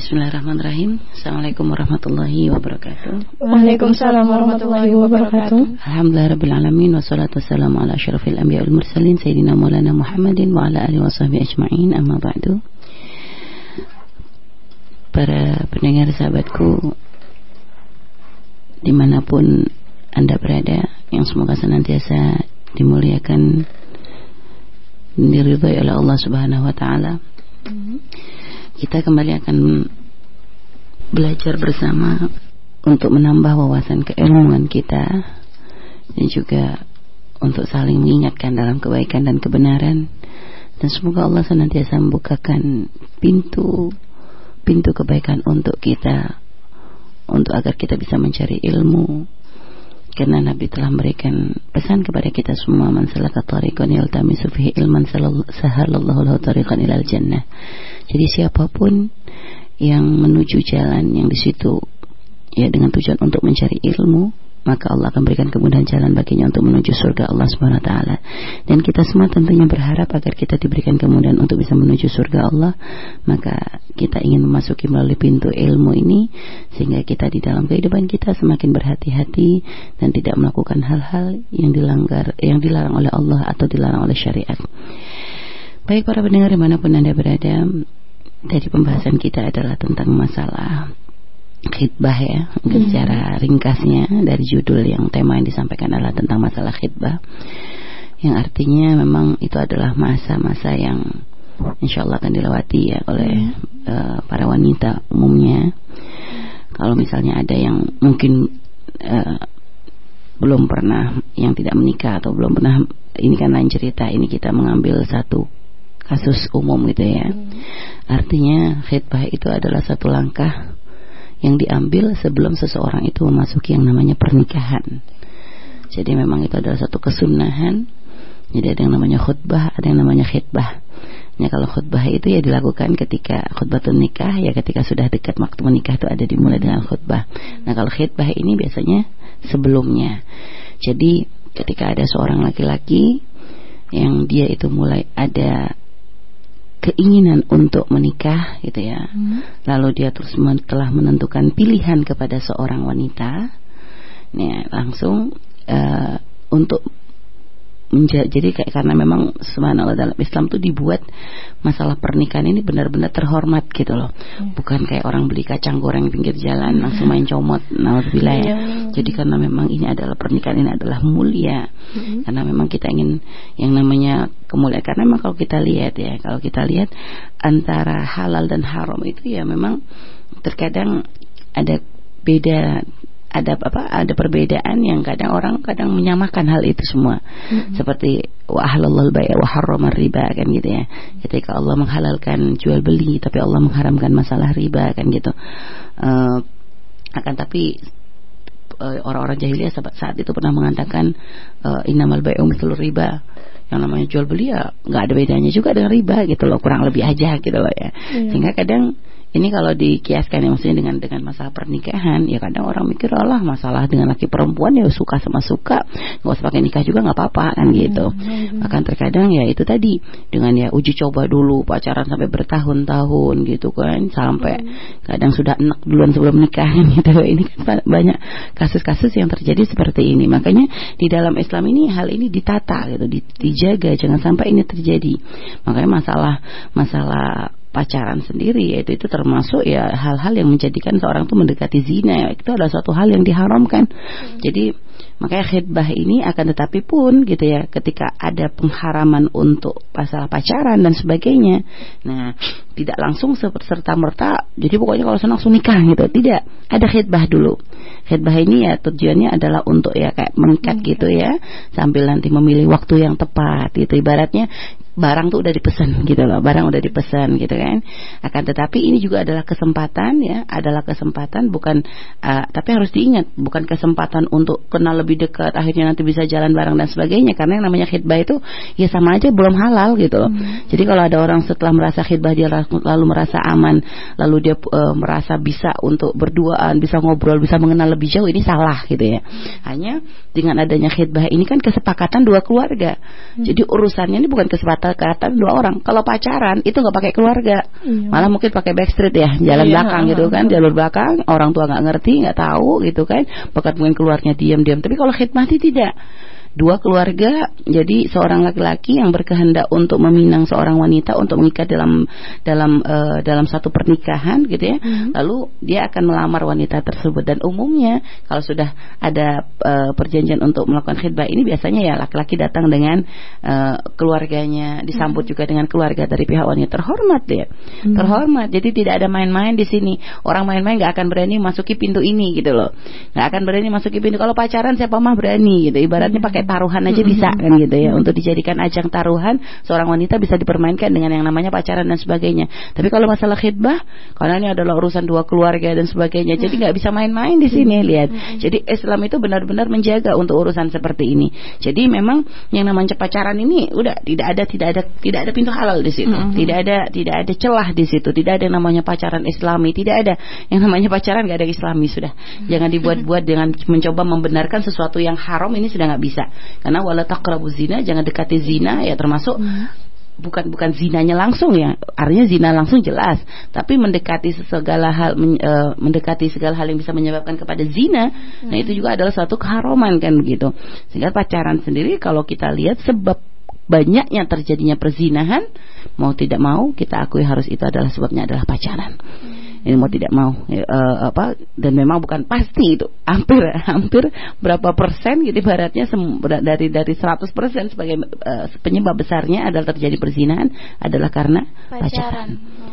Bismillahirrahmanirrahim. Assalamualaikum warahmatullahi wabarakatuh. Waalaikumsalam warahmatullahi wabarakatuh. Alhamdulillahirabbil alamin wassalatu wassalamu ala asyrafil anbiya'i wal mursalin sayyidina Maulana Muhammadin wa ala alihi washabihi ajmain. Amma ba'du. Para pendengar sahabatku di mana pun anda berada yang semoga senantiasa dimuliakan diridhai oleh Allah Subhanahu wa taala. Kita kembali akan belajar bersama untuk menambah wawasan keilmuan kita dan juga untuk saling mengingatkan dalam kebaikan dan kebenaran. Dan semoga Allah senantiasa membukakan pintu pintu kebaikan untuk kita untuk agar kita bisa mencari ilmu karena Nabi telah memberikan pesan kepada kita semua man salaka tariqan yaltamisu fihi ilman sahalallahu lahu tariqan ilal jannah. Jadi siapa pun yang menuju jalan yang di situ ya dengan tujuan untuk mencari ilmu, maka Allah akan berikan kemudahan jalan baginya untuk menuju surga Allah Subhanahu wa taala. Dan kita semua tentunya berharap agar kita diberikan kemudahan untuk bisa menuju surga Allah, maka kita ingin memasuki melalui pintu ilmu ini sehingga kita di dalam kehidupan kita semakin berhati-hati dan tidak melakukan hal-hal yang dilanggar yang dilarang oleh Allah atau dilarang oleh syariat. Baik para pendengar di mana pun Anda berada, dari pembahasan kita adalah tentang masalah khidbah ya mungkin hmm. secara ringkasnya dari judul yang tema yang disampaikan adalah tentang masalah khidbah yang artinya memang itu adalah masa-masa yang insya Allah akan dilewati ya oleh hmm. uh, para wanita umumnya kalau misalnya ada yang mungkin uh, belum pernah yang tidak menikah atau belum pernah ini kan lain cerita ini kita mengambil satu kasus umum gitu ya. Hmm. Artinya khidbah itu adalah satu langkah yang diambil sebelum seseorang itu memasuki yang namanya pernikahan. Jadi memang itu adalah satu kesunahan. Jadi ada yang namanya khutbah, ada yang namanya khidbah. Ya kalau khutbah itu ya dilakukan ketika khutbah nikah ya ketika sudah dekat waktu menikah itu ada dimulai dengan khutbah. Nah kalau khidbah ini biasanya sebelumnya. Jadi ketika ada seorang laki-laki yang dia itu mulai ada keinginan untuk menikah gitu ya. Hmm. Lalu dia terus men telah menentukan pilihan kepada seorang wanita. Nih, langsung uh, untuk jadi kayak karena memang subhanallah dalam Islam tuh dibuat masalah pernikahan ini benar-benar terhormat gitu loh. Hmm. Bukan kayak orang beli kacang goreng pinggir jalan hmm. langsung main comot nauzubillah ya. Yeah. Jadi karena memang ini adalah pernikahan ini adalah mulia. Hmm. Karena memang kita ingin yang namanya kemuliaan karena memang kalau kita lihat ya, kalau kita lihat antara halal dan haram itu ya memang terkadang ada beda ada apa ada perbedaan yang kadang orang kadang menyamakan hal itu semua. Mm-hmm. seperti wa ahlalul bai' wa harrama riba kan gitu ya. Ketika Allah menghalalkan jual beli tapi Allah mengharamkan masalah riba kan gitu. Uh, akan tapi uh, orang-orang jahiliyah saat itu pernah mengatakan uh, innamal bai'u mithlu riba. Yang namanya jual beli ya nggak ada bedanya juga dengan riba gitu loh kurang lebih aja gitu loh ya. Yeah. sehingga kadang ini kalau dikiaskan ya maksudnya dengan dengan masalah pernikahan ya kadang orang mikir Allah masalah dengan laki perempuan ya suka sama suka nggak usah pakai nikah juga nggak apa-apa kan gitu. akan terkadang ya itu tadi dengan ya uji coba dulu pacaran sampai bertahun-tahun gitu kan sampai kadang sudah enak duluan sebelum nikah gitu. Ini kan banyak kasus-kasus yang terjadi seperti ini. Makanya di dalam Islam ini hal ini ditata gitu dijaga jangan sampai ini terjadi. Makanya masalah masalah pacaran sendiri yaitu itu termasuk ya hal-hal yang menjadikan seorang itu mendekati zina ya. itu adalah suatu hal yang diharamkan hmm. jadi makanya khidbah ini akan tetapi pun gitu ya ketika ada pengharaman untuk masalah pacaran dan sebagainya nah tidak langsung serta merta jadi pokoknya kalau senang langsung nikah gitu tidak ada khidbah dulu khidbah ini ya tujuannya adalah untuk ya kayak mengikat hmm. gitu ya sambil nanti memilih waktu yang tepat itu ibaratnya barang tuh udah dipesan gitu loh barang udah dipesan gitu kan. Akan tetapi ini juga adalah kesempatan ya adalah kesempatan bukan uh, tapi harus diingat bukan kesempatan untuk kenal lebih dekat akhirnya nanti bisa jalan bareng dan sebagainya. Karena yang namanya khidbah itu ya sama aja belum halal gitu. Loh hmm. jadi kalau ada orang setelah merasa khidbah dia lalu merasa aman lalu dia uh, merasa bisa untuk berduaan bisa ngobrol bisa mengenal lebih jauh ini salah gitu ya. Hanya dengan adanya khidbah ini kan kesepakatan dua keluarga. Hmm. jadi urusannya ini bukan kesepakatan uh, kata dua orang. Kalau pacaran itu nggak pakai keluarga, iya. malah mungkin pakai backstreet ya, jalan iya, belakang gitu kan, jalur belakang, orang tua nggak ngerti, nggak tahu gitu kan, bahkan mungkin keluarnya diam-diam. Tapi kalau khidmat tidak dua keluarga jadi seorang laki-laki yang berkehendak untuk meminang seorang wanita untuk mengikat dalam dalam uh, dalam satu pernikahan gitu ya. Hmm. lalu dia akan melamar wanita tersebut. Dan umumnya kalau sudah ada uh, perjanjian untuk melakukan khidbah ini biasanya ya laki-laki datang dengan uh, keluarganya disambut hmm. juga dengan keluarga dari pihak wanita. Terhormat dia. Hmm. terhormat. Jadi tidak ada main-main di sini. Orang main-main nggak akan berani masuki pintu ini gitu loh. Nggak akan berani masuki pintu. Kalau pacaran siapa mah berani gitu. Ibaratnya pakai pakai taruhan aja bisa kan gitu ya. Untuk dijadikan ajang taruhan seorang wanita bisa dipermainkan dengan yang namanya pacaran dan sebagainya. Tapi kalau masalah khidbah karena ini adalah urusan dua keluarga dan sebagainya jadi nggak bisa main-main di sini lihat. Jadi Islam itu benar-benar menjaga untuk urusan seperti ini. Jadi memang yang namanya pacaran ini udah tidak ada tidak ada tidak ada pintu halal di situ. Tidak ada tidak ada celah di situ. Tidak ada yang namanya pacaran Islami. Tidak ada. Yang namanya pacaran nggak ada Islami sudah. Jangan dibuat-buat dengan mencoba membenarkan sesuatu yang haram ini sudah nggak bisa karena wala taqrabu zina, jangan dekati zina ya termasuk hmm. bukan bukan zinanya langsung ya. Artinya zina langsung jelas. Tapi mendekati segala hal men, e, mendekati segala hal yang bisa menyebabkan kepada zina hmm. nah itu juga adalah suatu keharuman kan begitu sehingga pacaran sendiri kalau kita lihat sebab banyaknya terjadinya perzinahan mau tidak mau kita akui harus itu adalah sebabnya adalah pacaran. Hmm ini mau tidak mau ya, uh, apa dan memang bukan pasti itu hampir hampir berapa persen gitu ibaratnya dari dari 100 persen sebagai uh, penyebab besarnya adalah terjadi perzinahan adalah karena pacaran. pacaran.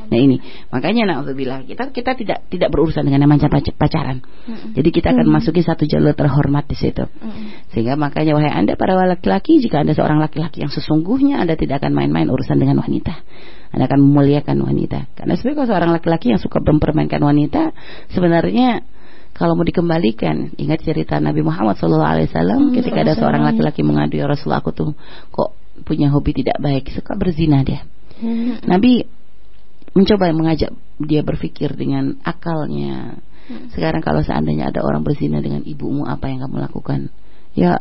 Nah ini makanya naudzubillah kita kita tidak tidak berurusan dengan namanya pacaran. Mm-hmm. Jadi kita akan mm-hmm. masuki satu jalur terhormat di situ. Mm-hmm. Sehingga makanya wahai anda para laki-laki jika anda seorang laki-laki yang sesungguhnya anda tidak akan main-main urusan dengan wanita. Anda akan memuliakan wanita. Karena sebenarnya kalau seorang laki-laki yang suka mempermainkan wanita, sebenarnya kalau mau dikembalikan, ingat cerita Nabi Muhammad SAW hmm, ketika ada seorang laki-laki mengadu ya Rasulullah aku tuh kok punya hobi tidak baik, suka berzina dia. Hmm. Nabi mencoba mengajak dia berpikir dengan akalnya. Hmm. Sekarang kalau seandainya ada orang berzina dengan ibumu, apa yang kamu lakukan? Ya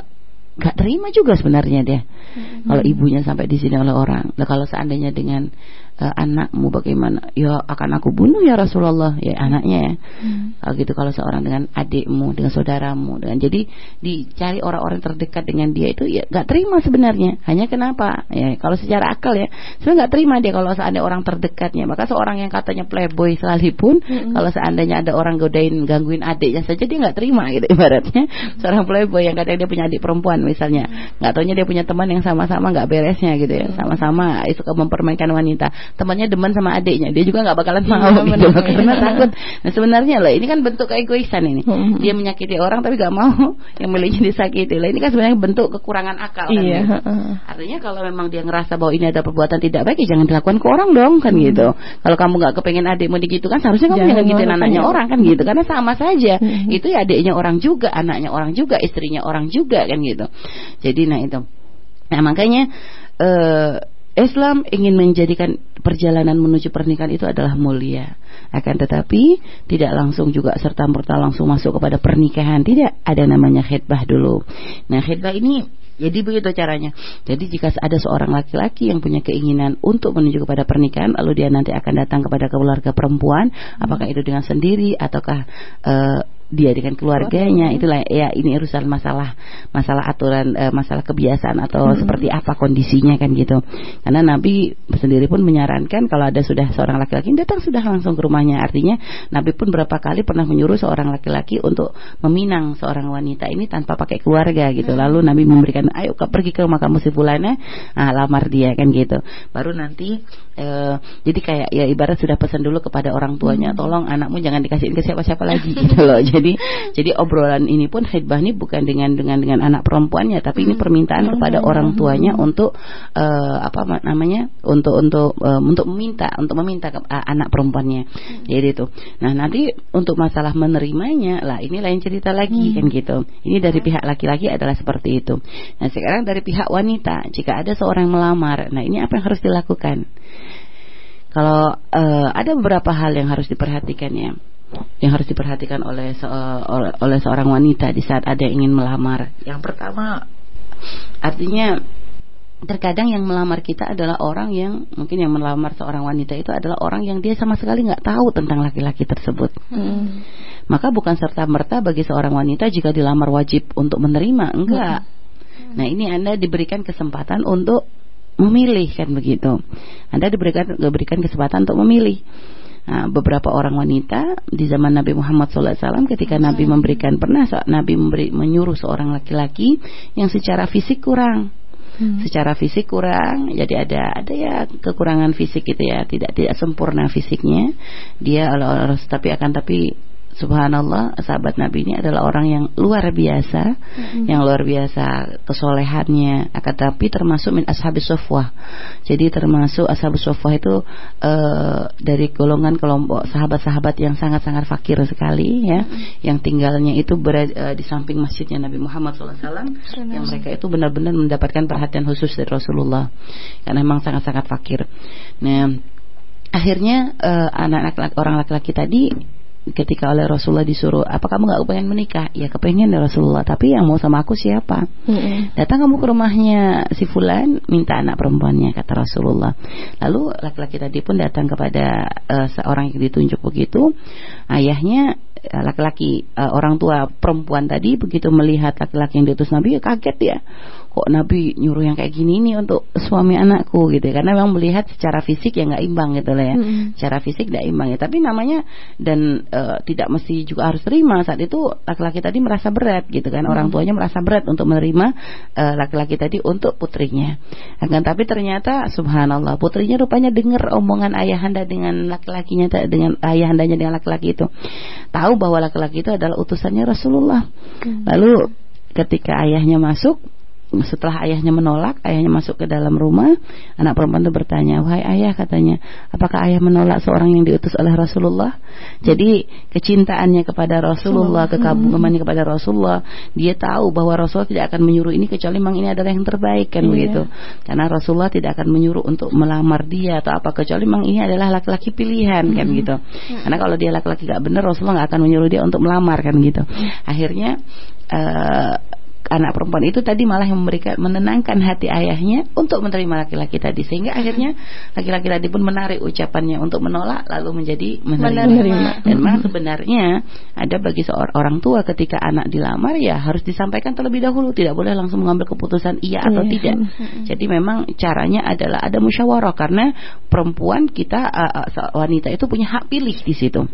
gak terima juga sebenarnya dia. Hmm. Kalau ibunya sampai di sini oleh orang. Nah, kalau seandainya dengan uh, anakmu bagaimana? Ya akan aku bunuh ya Rasulullah. Ya anaknya ya. Hmm. uh, gitu kalau seorang dengan adikmu dengan saudaramu dengan jadi dicari orang-orang terdekat dengan dia itu ya nggak terima sebenarnya. Hanya kenapa? Ya kalau secara akal ya sebenarnya nggak terima dia kalau seandainya orang terdekatnya. Maka seorang yang katanya playboy sekalipun hmm. kalau seandainya ada orang godain gangguin adiknya saja dia nggak terima gitu ibaratnya. Seorang playboy yang katanya dia punya adik perempuan misalnya. Nggak taunya dia punya teman yang sama-sama nggak beresnya gitu ya. Sama-sama suka mempermainkan wanita temannya demen sama adiknya. Dia juga nggak bakalan mau. Ya, gitu loh, karena takut. Nah sebenarnya loh ini kan bentuk keegoisan ini. Hmm. dia menyakiti orang tapi nggak mau yang miliknya disakiti. Lah ini kan sebenarnya bentuk kekurangan akal kan iya. ya. artinya kalau memang dia ngerasa bahwa ini ada perbuatan tidak baik ya jangan dilakukan ke orang dong kan hmm. gitu. Kalau kamu nggak kepengen adikmu digitu kan seharusnya kamu jangan, jangan gituin anaknya orang. kan gitu. Karena sama saja. Hmm. itu ya adiknya orang juga anaknya orang juga istrinya orang juga kan gitu. Jadi nah itu. Nah makanya uh, Islam ingin menjadikan perjalanan menuju pernikahan itu adalah mulia. Akan tetapi tidak langsung juga serta merta langsung masuk kepada pernikahan. Tidak ada namanya khidbah dulu. Nah khidbah ini jadi begitu caranya. Jadi jika ada seorang laki-laki yang punya keinginan untuk menuju kepada pernikahan, lalu dia nanti akan datang kepada keluarga perempuan, apakah itu dengan sendiri ataukah uh, dia dengan keluarganya. Itulah ya ini urusan masalah masalah aturan e, masalah kebiasaan atau hmm. seperti apa kondisinya kan gitu. Karena Nabi sendiri pun menyarankan kalau ada sudah seorang laki-laki datang sudah langsung ke rumahnya. Artinya Nabi pun berapa kali pernah menyuruh seorang laki-laki untuk meminang seorang wanita ini tanpa pakai keluarga gitu. Hmm. lalu Nabi memberikan ayo pergi ke rumah kamu si fulana nah, lamar dia kan gitu. Baru nanti e, jadi kayak ya ibarat sudah pesan dulu kepada orang tuanya hmm. tolong anakmu jangan dikasihin ke siapa-siapa lagi gitu loh jadi jadi obrolan ini pun khidbah ini bukan dengan dengan dengan anak perempuannya, tapi ini hmm. permintaan hmm. kepada orang tuanya untuk uh, apa namanya untuk untuk uh, untuk meminta untuk meminta ke uh, anak perempuannya. Jadi itu. Nah nanti untuk masalah menerimanya lah ini lain cerita lagi hmm. kan gitu. Ini dari pihak laki-laki adalah seperti itu. Nah sekarang dari pihak wanita jika ada seorang melamar, nah ini apa yang harus dilakukan? Kalau uh, ada beberapa hal yang harus diperhatikan ya yang harus diperhatikan oleh se oleh seorang wanita di saat ada yang ingin melamar. Yang pertama, artinya terkadang yang melamar kita adalah orang yang mungkin yang melamar seorang wanita itu adalah orang yang dia sama sekali nggak tahu tentang laki-laki tersebut. Hmm. Maka bukan serta merta bagi seorang wanita jika dilamar wajib untuk menerima, enggak. Hmm. Nah ini anda diberikan kesempatan untuk memilih kan begitu. Anda diberikan diberikan kesempatan untuk memilih. Nah, beberapa orang wanita di zaman Nabi Muhammad SAW ketika Nabi hmm. memberikan pernah Nabi memberi menyuruh seorang laki-laki yang secara fisik kurang hmm. secara fisik kurang jadi ada ada ya kekurangan fisik gitu ya tidak tidak sempurna fisiknya dia harus tapi akan tapi subhanallah sahabat Nabi ini adalah orang yang luar biasa mm-hmm. yang luar biasa kesolehannya. Akan tapi termasuk min ashabis sofwah. Jadi termasuk ashabis sofwah itu uh, dari golongan kelompok sahabat-sahabat yang sangat-sangat fakir sekali ya. Mm-hmm. yang tinggalnya itu berada uh, di samping masjidnya Nabi Muhammad SAW yang mereka itu benar-benar mendapatkan perhatian khusus dari Rasulullah. Karena memang sangat-sangat fakir. Nah akhirnya uh, anak-anak orang laki-laki tadi ketika oleh Rasulullah disuruh apa kamu nggak pengen menikah? Ya kepengen ya Rasulullah tapi yang mau sama aku siapa? Mm-hmm. datang kamu ke rumahnya si Fulan minta anak perempuannya kata Rasulullah. Lalu laki-laki tadi pun datang kepada uh, seorang yang ditunjuk begitu. Ayahnya eh, laki-laki uh, orang tua perempuan tadi begitu melihat laki-laki yang diutus Nabi ya kaget ya. Kok Nabi nyuruh yang kayak gini ini untuk suami anakku? Gitu ya. karena memang melihat secara fisik yang nggak imbang gitu lah ya. Hmm. secara fisik nggak imbang ya. Tapi namanya dan e, tidak mesti juga harus terima. Saat itu laki-laki tadi merasa berat gitu kan. Hmm. orang tuanya merasa berat untuk menerima e, laki-laki tadi untuk putrinya. Akan tapi ternyata subhanallah putrinya rupanya dengar omongan ayahanda dengan laki-lakinya dengan ayahandanya dengan laki-laki itu. Tahu bahwa laki-laki itu adalah utusannya Rasulullah. Hmm. lalu ketika ayahnya masuk setelah ayahnya menolak, ayahnya masuk ke dalam rumah, anak perempuan itu bertanya, "Wahai ayah," katanya, "apakah ayah menolak seorang yang diutus oleh Rasulullah?" Jadi, kecintaannya kepada Rasulullah, kekagumannya kepada Rasulullah, dia tahu bahwa Rasulullah tidak akan menyuruh ini kecuali memang ini adalah yang terbaik kan iya. begitu. Karena Rasulullah tidak akan menyuruh untuk melamar dia atau apa kecuali memang ini adalah laki-laki pilihan kan gitu. Karena kalau dia laki-laki gak benar, Rasulullah nggak akan menyuruh dia untuk melamar kan gitu. Akhirnya uh, anak perempuan itu tadi malah yang memberikan menenangkan hati ayahnya untuk menerima laki-laki tadi sehingga akhirnya laki-laki tadi pun menarik ucapannya untuk menolak lalu menjadi menerima. menerima. Dan memang sebenarnya ada bagi seorang orang tua ketika anak dilamar ya harus disampaikan terlebih dahulu tidak boleh langsung mengambil keputusan iya atau yeah. tidak. Jadi memang caranya adalah ada musyawarah karena perempuan kita uh, wanita itu punya hak pilih di situ.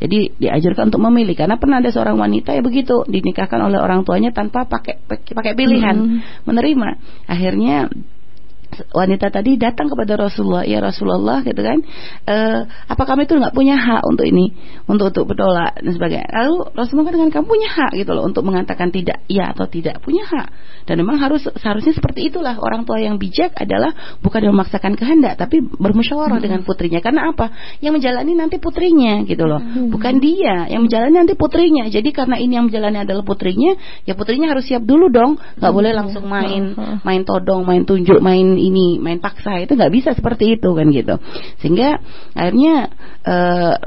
Jadi diajarkan untuk memilih karena pernah ada seorang wanita ya begitu dinikahkan oleh orang tuanya tanpa pakai pakai pilihan hmm. menerima akhirnya wanita tadi datang kepada Rasulullah ya Rasulullah gitu kan e, apa kami itu nggak punya hak untuk ini untuk untuk bertolak dan sebagainya lalu Rasulullah dengan kamu punya hak gitu loh untuk mengatakan tidak ya atau tidak punya hak dan memang harus seharusnya seperti itulah orang tua yang bijak adalah bukan yang memaksakan kehendak tapi bermusyawarah hmm. dengan putrinya karena apa yang menjalani nanti putrinya gitu loh hmm. bukan dia yang menjalani nanti putrinya jadi karena ini yang menjalani adalah putrinya ya putrinya harus siap dulu dong nggak boleh hmm. langsung main hmm. main todong main tunjuk main ini main paksa itu nggak bisa seperti itu kan gitu sehingga akhirnya e,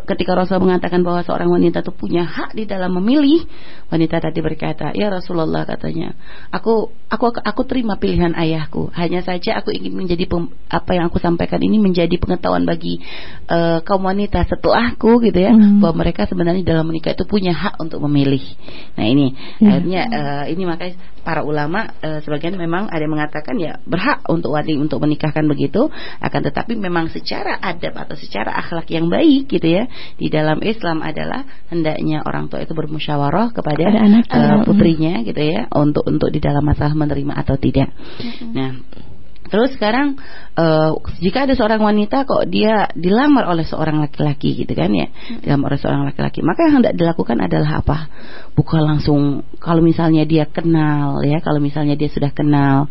ketika Rasul mengatakan bahwa seorang wanita itu punya hak di dalam memilih wanita tadi berkata ya Rasulullah katanya aku aku aku terima pilihan ayahku. Hanya saja aku ingin menjadi pem, apa yang aku sampaikan ini menjadi pengetahuan bagi uh, kaum wanita setelahku gitu ya, hmm. bahwa mereka sebenarnya dalam menikah itu punya hak untuk memilih. Nah ini hmm. akhirnya uh, ini makanya para ulama uh, sebagian memang ada yang mengatakan ya berhak untuk wali untuk menikahkan begitu, akan tetapi memang secara adab atau secara akhlak yang baik gitu ya di dalam Islam adalah hendaknya orang tua itu bermusyawarah kepada anak uh, putrinya gitu ya untuk untuk di dalam masalah menerima atau tidak. Mm-hmm. Nah, Terus sekarang uh, jika ada seorang wanita kok dia dilamar oleh seorang laki-laki gitu kan ya, dilamar oleh seorang laki-laki, maka yang hendak dilakukan adalah apa? Bukan langsung kalau misalnya dia kenal ya, kalau misalnya dia sudah kenal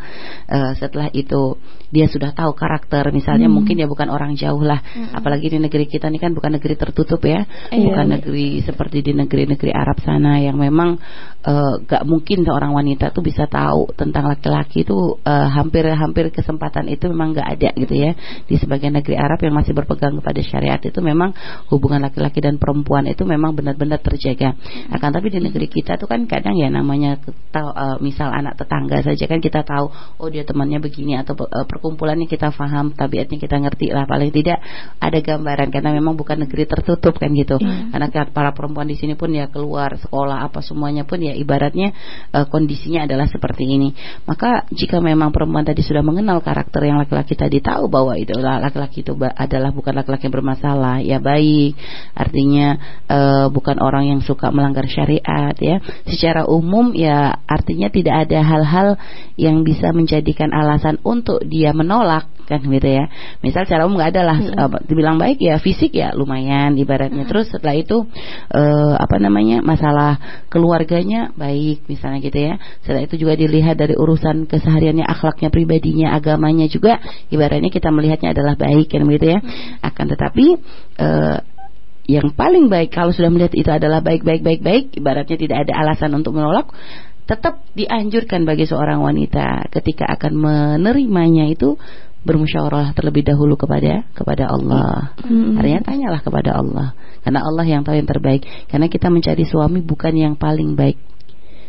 uh, setelah itu dia sudah tahu karakter misalnya hmm. mungkin ya bukan orang jauh lah hmm. apalagi di negeri kita ini kan bukan negeri tertutup ya iya, bukan iya. negeri seperti di negeri-negeri Arab sana yang memang uh, gak mungkin seorang wanita tuh bisa tahu tentang laki-laki itu uh, hampir-hampir kesempatan itu memang nggak ada gitu ya. Di sebagian negeri Arab yang masih berpegang kepada syariat itu memang hubungan laki-laki dan perempuan itu memang benar-benar terjaga. Akan tapi di negeri kita tuh kan kadang ya namanya tahu uh, misal anak tetangga saja kan kita tahu oh dia temannya begini atau uh, perkumpulannya kita paham tabiatnya kita ngerti lah. Paling tidak ada gambaran karena memang bukan negeri tertutup kan gitu. Yeah. karena para perempuan di sini pun ya keluar sekolah apa semuanya pun ya ibaratnya uh, kondisinya adalah seperti ini. Maka jika memang perempuan tadi sudah mengenal karakter yang laki-laki tadi tahu bahwa itu laki-laki itu adalah bukan laki-laki yang bermasalah. Ya baik. Artinya uh, bukan orang yang suka melanggar syariat ya. Secara umum ya artinya tidak ada hal-hal yang bisa menjadikan alasan untuk dia menolak kan gitu ya. Misal cara umum nggak ada lah. Hmm. uh, dibilang baik ya fisik ya lumayan ibaratnya. Hmm. terus setelah itu uh, apa namanya masalah keluarganya baik misalnya gitu ya. Setelah itu juga dilihat dari urusan kesehariannya akhlaknya pribadinya agamanya juga ibaratnya kita melihatnya adalah baik kan gitu ya akan tetapi uh, yang paling baik kalau sudah melihat itu adalah baik baik baik baik ibaratnya tidak ada alasan untuk menolak tetap dianjurkan bagi seorang wanita ketika akan menerimanya itu bermusyawarah terlebih dahulu kepada kepada Allah. Hmm. Artinya tanyalah kepada Allah. Karena Allah yang tahu yang terbaik. Karena kita mencari suami bukan yang paling baik.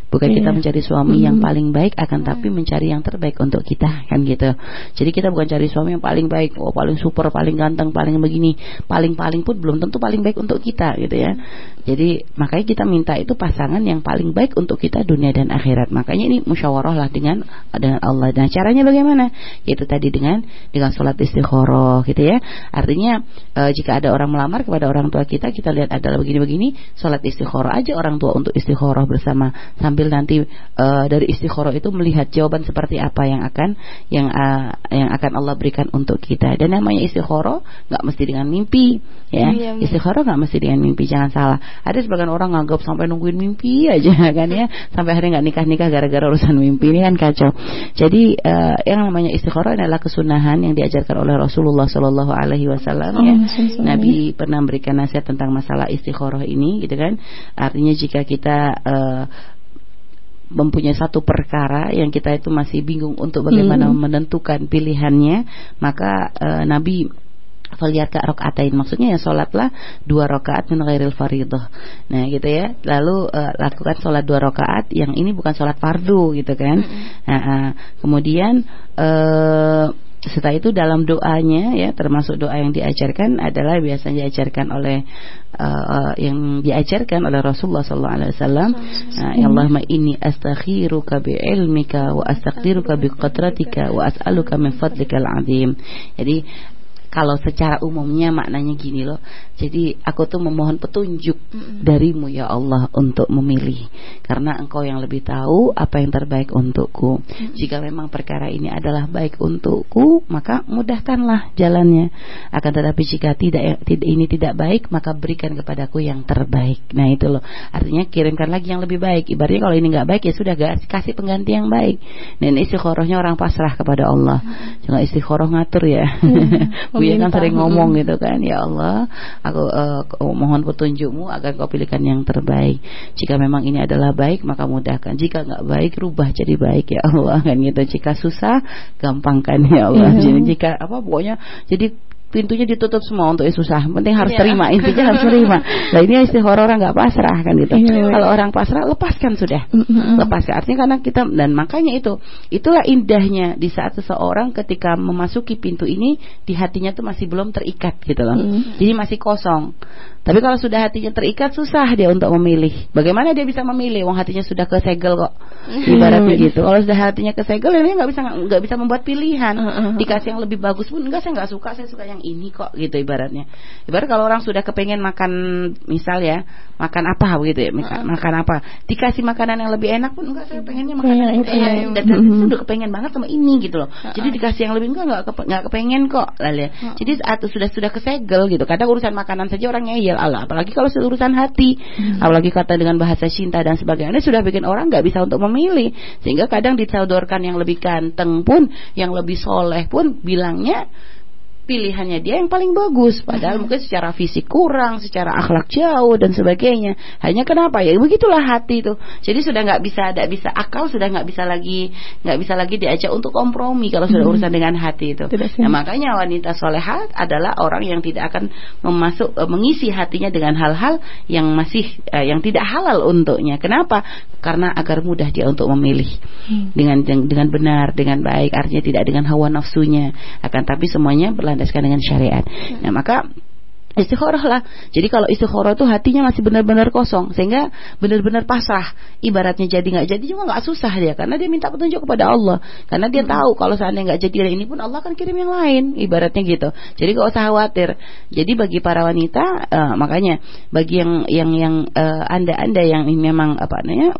Bukan yeah. kita mencari suami hmm. yang paling baik akan tapi mencari yang terbaik untuk kita kan gitu. Jadi kita bukan cari suami yang paling baik, oh paling super, paling ganteng, paling begini, paling-paling pun belum tentu paling baik untuk kita gitu ya. Jadi makanya kita minta itu pasangan yang paling baik untuk kita dunia dan akhirat. Makanya ini musyawarah lah dengan dengan Allah. Dan caranya bagaimana? Yaitu tadi dengan dengan sholat istikharah gitu ya. Artinya e, jika ada orang melamar kepada orang tua kita, kita lihat adalah begini-begini, sholat istikharah aja orang tua untuk istikharah bersama sambil sambil nanti uh, dari istikharah itu melihat jawaban seperti apa yang akan yang uh, yang akan Allah berikan untuk kita. Dan namanya istikharah nggak mesti dengan mimpi, ya. Iya, istikharah nggak mesti dengan mimpi, jangan salah. Ada sebagian orang nganggap sampai nungguin mimpi aja kan ya, sampai hari nggak nikah-nikah gara-gara urusan mimpi ini kan kacau. Jadi uh, yang namanya istikharah adalah kesunahan yang diajarkan oleh Rasulullah Shallallahu Alaihi Wasallam ya. Nabi pernah memberikan nasihat tentang masalah istikharah ini, gitu kan. Artinya jika kita uh, mempunyai satu perkara yang kita itu masih bingung untuk bagaimana hmm. menentukan pilihannya, maka uh, Nabi Faliyat rokaatain maksudnya ya sholatlah dua rakaat min ghairil faridah. Nah gitu ya. Lalu uh, lakukan sholat dua rakaat yang ini bukan sholat fardu gitu kan. -hmm. Nah, uh, kemudian uh, setelah itu dalam doanya ya termasuk doa yang diajarkan adalah biasanya diajarkan oleh uh, yang diajarkan oleh Rasulullah sallallahu alaihi wasallam ya Allahumma inni astakhiruka bi ilmika wa astaqdiruka bi qadratika wa as'aluka min fadlikal azim jadi kalau secara umumnya maknanya gini loh jadi aku tuh memohon petunjuk mm darimu ya Allah untuk memilih karena engkau yang lebih tahu apa yang terbaik untukku. Mm Jika memang perkara ini adalah baik untukku, maka mudahkanlah jalannya. Akan tetapi jika tidak, ini tidak baik, maka berikan kepadaku yang terbaik. Nah itu loh. Artinya kirimkan lagi yang lebih baik. Ibaratnya kalau ini nggak baik ya sudah gak kasih pengganti yang baik. Dan istiqorohnya orang pasrah kepada Allah. Jangan istiqoroh ngatur ya. Mm. Buya kan sering ngomong gitu kan, ya Allah, aku uh, mohon petunjukmu agar kau pilihkan yang terbaik. Jika memang ini adalah baik maka mudahkan. Jika nggak baik rubah jadi baik ya Allah kan gitu. Jika susah gampangkan ya Allah. Yeah. Jadi jika apa pokoknya jadi pintunya ditutup semua untuk susah. Penting harus yeah. terima, intinya harus terima. Nah ini horor orang nggak pasrah kan gitu. Yeah. Kalau orang pasrah lepaskan sudah, mm-hmm. lepaskan. Artinya karena kita dan makanya itu, itulah indahnya di saat seseorang ketika memasuki pintu ini di hatinya tuh masih belum terikat gitu loh. Mm-hmm. Jadi masih kosong. Tapi kalau sudah hatinya terikat susah dia untuk memilih. Bagaimana dia bisa memilih? Wong hatinya sudah kesegel kok. Ibaratnya hmm. gitu. Kalau sudah hatinya kesegel dia nggak bisa nggak bisa membuat pilihan. Dikasih yang lebih bagus pun enggak saya nggak suka, saya suka yang ini kok gitu ibaratnya. Ibarat kalau orang sudah kepengen makan misal ya, makan apa gitu ya, makan, makan apa. Dikasih makanan yang lebih enak pun enggak saya pengennya makan yang itu. Ya, dan, dan sudah kepengen banget sama ini gitu loh. Jadi dikasih yang lebih enggak enggak enggak kepengen kok. Lalu ya. Jadi atau sudah sudah kesegel gitu. Kadang urusan makanan saja orang ngeyel Allah. Apalagi kalau urusan hati. Hmm. apalagi kata dengan bahasa cinta dan sebagainya. Sudah bikin orang nggak bisa untuk memilih. Sehingga kadang disodorkan yang lebih ganteng pun yang lebih soleh pun bilangnya pilihannya dia yang paling bagus. Padahal mungkin secara fisik kurang secara akhlak jauh dan sebagainya. Hanya kenapa? Ya begitulah hati itu. Jadi sudah nggak bisa tidak bisa akal sudah nggak bisa lagi nggak bisa lagi diajak untuk kompromi kalau sudah urusan dengan hati itu. Nah, makanya wanita solehat adalah orang yang tidak akan memasuk uh, mengisi hatinya dengan hal-hal yang masih uh, yang tidak halal untuknya. Kenapa? Karena agar mudah dia untuk memilih. Hmm. dengan dengan benar dengan baik artinya tidak dengan hawa nafsunya. Akan tapi semuanya berlandaskan dengan syariat. Nah, maka istikharah lah. Jadi kalau istikharah itu hatinya masih benar-benar kosong sehingga benar-benar pasrah. Ibaratnya jadi nggak jadi cuma nggak susah dia karena dia minta petunjuk kepada Allah. Karena dia hmm. tahu kalau seandainya nggak jadi ini pun Allah akan kirim yang lain. Ibaratnya gitu. Jadi gak usah khawatir. Jadi bagi para wanita uh, makanya bagi yang yang yang uh, anda-anda yang memang apa namanya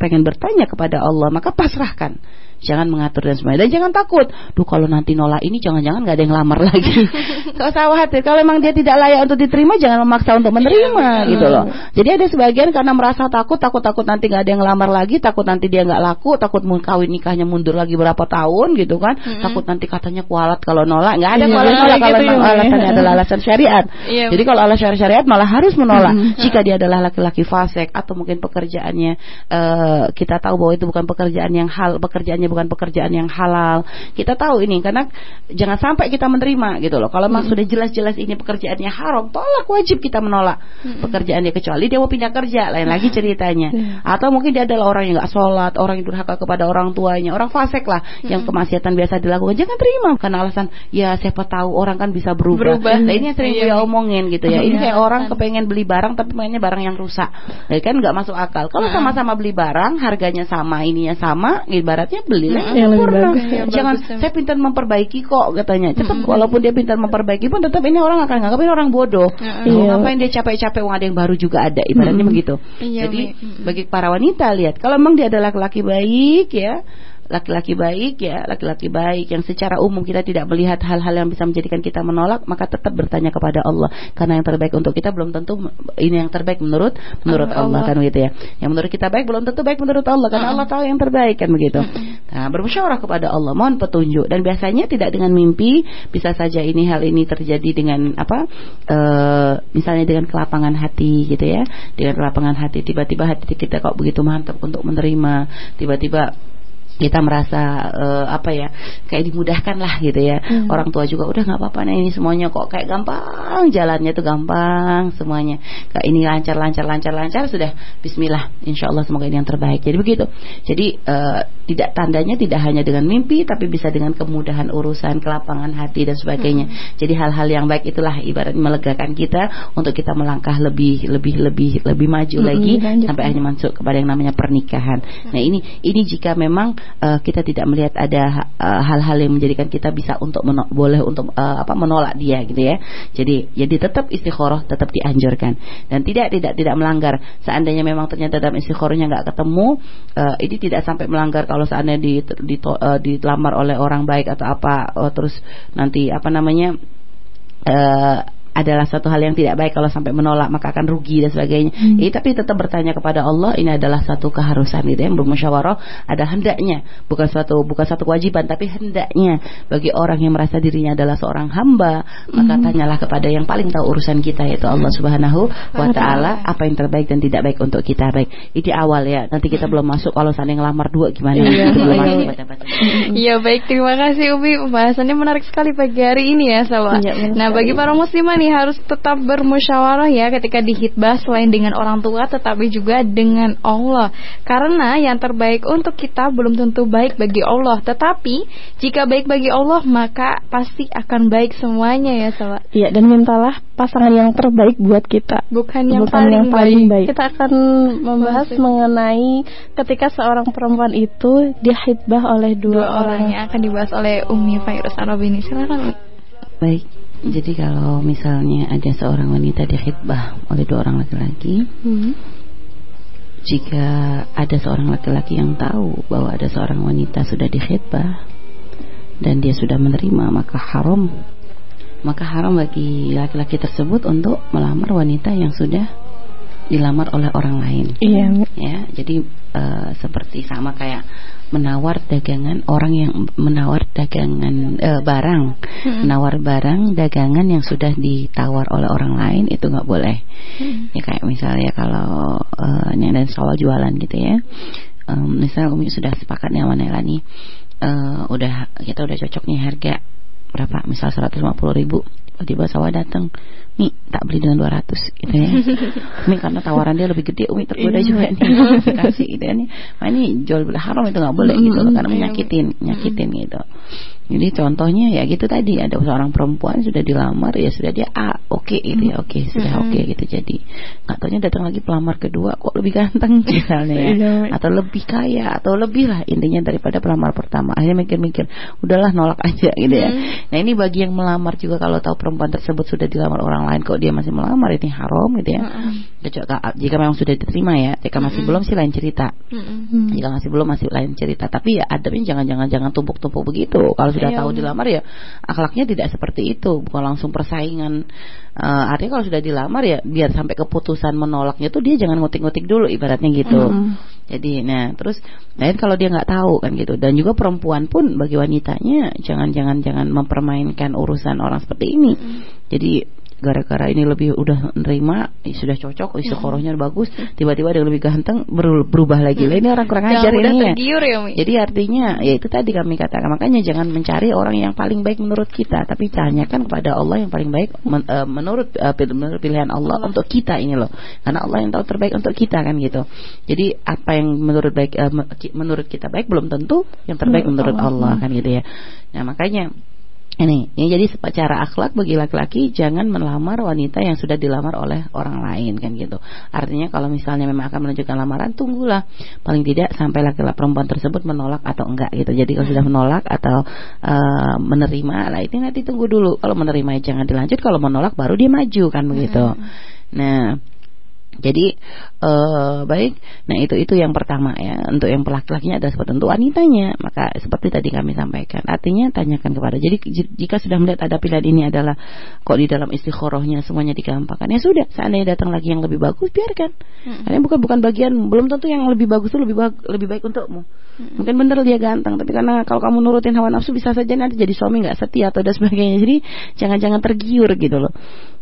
pengen bertanya kepada Allah maka pasrahkan jangan mengatur dan sebagainya. Dan jangan takut. Tuh kalau nanti nolak ini jangan-jangan nggak ada yang lamar lagi. Kalau usah khawatir kalau memang dia tidak layak untuk diterima jangan memaksa untuk menerima iya, gitu loh. Jadi ada sebagian karena merasa takut takut takut nanti nggak ada yang lamar lagi takut nanti dia nggak laku takut mau kawin nikahnya mundur lagi berapa tahun gitu kan. Hmm. takut nanti katanya kualat kalau nolak. Nggak ada iya, kualat nolak kalau gitu, memang alasannya adalah alasan syariat. Iya, jadi kalau alasan syariat malah harus menolak. Hmm. jika dia adalah laki-laki fasik atau mungkin pekerjaannya uh, kita tahu bahwa itu bukan pekerjaan yang hal pekerjaannya bukan pekerjaan yang halal. Kita tahu ini karena jangan sampai kita menerima gitu loh. Kalau memang hmm. sudah jelas-jelas ini pekerjaannya haram, tolak wajib kita menolak hmm. pekerjaan dia kecuali dia mau pindah kerja, lain lagi ceritanya. Hmm. Atau mungkin dia adalah orang yang nggak sholat, orang yang durhaka kepada orang tuanya, orang fasik lah hmm. yang kemaksiatan biasa dilakukan. Jangan terima karena alasan ya siapa tahu orang kan bisa berubah. berubah. Nah, ini yang sering gue iya. omongin gitu ya. Ini iya, kayak orang kepengen beli barang tapi mainnya barang yang rusak. Ya kan nggak masuk akal. Kalau sama-sama beli barang, harganya sama, ininya sama, ibaratnya beli belilah yang, yang lebih bagus. Ya, Jangan bagus, ya. saya pintar memperbaiki kok katanya. Tetap mm -hmm. walaupun dia pintar memperbaiki pun tetap ini orang akan nganggap ini orang bodoh. Mm -hmm. Iya. Ngapain dia capek-capek uang ada yang baru juga ada ibaratnya mm -hmm. begitu. Iya, Jadi mm -hmm. bagi para wanita lihat kalau memang dia adalah laki-laki baik ya laki-laki baik ya laki-laki baik yang secara umum kita tidak melihat hal-hal yang bisa menjadikan kita menolak maka tetap bertanya kepada Allah. Karena yang terbaik untuk kita belum tentu ini yang terbaik menurut menurut Allah, Allah. kan gitu ya. Yang menurut kita baik belum tentu baik menurut Allah karena Allah tahu yang terbaik kan begitu. Nah bermusyawarah kepada Allah mohon petunjuk. Dan biasanya tidak dengan mimpi bisa saja ini hal ini terjadi dengan apa e, misalnya dengan kelapangan hati gitu ya. Dengan kelapangan hati tiba-tiba hati kita kok begitu mantap untuk menerima tiba-tiba kita merasa uh, apa ya kayak dimudahkan lah gitu ya hmm. orang tua juga udah nggak apa-apa nih ini semuanya kok kayak gampang jalannya tuh gampang semuanya kayak ini lancar lancar lancar lancar sudah Bismillah Insya Allah semoga ini yang terbaik jadi begitu jadi uh, tidak tandanya tidak hanya dengan mimpi tapi bisa dengan kemudahan urusan kelapangan hati dan sebagainya hmm. jadi hal-hal yang baik itulah ibarat melegakan kita untuk kita melangkah lebih lebih lebih lebih maju hmm, lagi sampai akhirnya masuk kepada yang namanya pernikahan hmm. nah ini ini jika memang uh, kita tidak melihat ada eh, hal-hal uh, yang menjadikan kita bisa untuk boleh untuk uh, apa menolak dia gitu ya. Jadi jadi tetap istikharah tetap dianjurkan dan tidak tidak tidak melanggar. Seandainya memang ternyata dalam istikharahnya nggak ketemu, uh, ini tidak sampai melanggar kalau seandainya di, di, uh, dilamar oleh orang baik atau apa uh, terus nanti apa namanya adalah satu hal yang tidak baik kalau sampai menolak maka akan rugi dan sebagainya. Hmm. Eh, tapi tetap bertanya kepada Allah ini adalah satu keharusan gitu ya bermusyawarah ada hendaknya bukan suatu bukan satu kewajiban tapi hendaknya bagi orang yang merasa dirinya adalah seorang hamba hmm. maka tanyalah kepada yang paling tahu urusan kita yaitu Allah Subhanahu wa taala apa yang terbaik dan tidak baik untuk kita baik. Ini awal ya. Nanti kita belum masuk kalau saling ngelamar dua gimana iya. belum masuk Iya baik terima kasih Ubi pembahasannya menarik sekali pagi hari ini ya Sawa. Ya, nah bagi para muslimah nih harus tetap bermusyawarah ya ketika dihitbah selain dengan orang tua tetapi juga dengan Allah. Karena yang terbaik untuk kita belum tentu baik bagi Allah, tetapi jika baik bagi Allah maka pasti akan baik semuanya ya, Sawa. Iya, dan mintalah pasangan yang terbaik buat kita. Bukan yang Bukan paling, yang paling baik. baik. Kita akan membahas Masih. mengenai ketika seorang perempuan itu dihitbah oleh dua, dua orang. orang yang akan dibahas oleh Umi Fairuz Arabini. Silakan. Baik. Jadi kalau misalnya ada seorang wanita dikhidbah oleh dua orang laki-laki, hmm. jika ada seorang laki-laki yang tahu bahwa ada seorang wanita sudah dikhidbah dan dia sudah menerima, maka haram, maka haram bagi laki-laki tersebut untuk melamar wanita yang sudah dilamar oleh orang lain. Iya. Ya, jadi uh, seperti sama kayak menawar dagangan orang yang menawar dagangan uh, barang, hmm. menawar barang dagangan yang sudah ditawar oleh orang lain itu nggak boleh. Hmm. Ya kayak misalnya kalau uh, dan sawah jualan gitu ya. Um, misalnya Umi sudah sepakat nih sama Nela nih, uh, udah kita udah cocok nih harga berapa? Misal 150 ribu tiba-tiba sawah datang nih tak beli dengan 200 gitu ya. Ini karena tawaran dia lebih gede Umi tergoda juga nih kasih gitu ya. Nih nah, ini jual beli haram itu nggak boleh gitu loh karena menyakitin nyakitin gitu jadi contohnya ya gitu tadi ada seorang perempuan sudah dilamar ya sudah dia A oke okay, gitu ya oke okay, sudah oke okay, gitu. Jadi nggak taunya datang lagi pelamar kedua kok lebih ganteng misalnya ya? Iya, atau lebih kaya atau lebih lah intinya daripada pelamar pertama. Akhirnya mikir-mikir udahlah nolak aja gitu ya. Nah ini bagi yang melamar juga kalau tahu perempuan tersebut sudah dilamar orang lain kok dia masih melamar ini haram gitu ya. Jika memang sudah diterima ya jika masih belum sih lain cerita. Jika masih belum masih lain cerita. Tapi ya adabnya jangan-jangan jangan tumpuk-tumpuk begitu. Kalau sudah iya, tahu dilamar ya akhlaknya tidak seperti itu. Bukan langsung persaingan. Uh, artinya kalau sudah dilamar ya biar sampai keputusan menolaknya tuh dia jangan ngutik-ngutik dulu ibaratnya gitu. Mm. jadi nah terus lain kalau dia nggak tahu kan gitu. Dan juga perempuan pun bagi wanitanya jangan jangan jangan mempermainkan urusan orang seperti ini. Mm. jadi gara-gara ini lebih udah nerima sudah cocok isi korohnya bagus tiba-tiba ada yang lebih ganteng berubah lagi. Lah ini orang kurang ajar ini. ya. jadi artinya ya itu tadi kami katakan makanya jangan mencari orang yang paling baik menurut kita tapi tanyakan kepada Allah yang paling baik men, uh, menurut uh, menurut pilihan Allah, Allah untuk kita ini loh. Karena Allah yang tahu terbaik untuk kita kan gitu. Jadi apa yang menurut baik uh, menurut kita baik belum tentu yang terbaik menurut Allah kan gitu ya. Nah makanya ini, ini jadi cara akhlak bagi laki-laki jangan melamar wanita yang sudah dilamar oleh orang lain kan gitu. Artinya kalau misalnya memang akan menunjukkan lamaran, tunggulah paling tidak sampai laki-laki perempuan tersebut menolak atau enggak gitu. Jadi kalau sudah menolak atau uh, menerima, lah itu nanti tunggu dulu. Kalau menerima jangan dilanjut, kalau menolak baru dia maju kan begitu. Nah, jadi uh, baik, nah itu itu yang pertama ya. Untuk yang laki-lakinya ada seperti untuk wanitanya, maka seperti tadi kami sampaikan. Artinya tanyakan kepada. Jadi jika sudah melihat ada pilihan ini adalah kok di dalam istiqorohnya semuanya digampangkan, ya sudah. Seandainya datang lagi yang lebih bagus, biarkan. Hmm. Karena bukan bukan bagian, belum tentu yang lebih bagus itu lebih baik, lebih baik untukmu. Hmm. Mungkin benar dia ganteng, tapi karena kalau kamu nurutin hawa nafsu bisa saja nanti jadi suami nggak setia atau dan sebagainya. Jadi jangan-jangan tergiur gitu loh.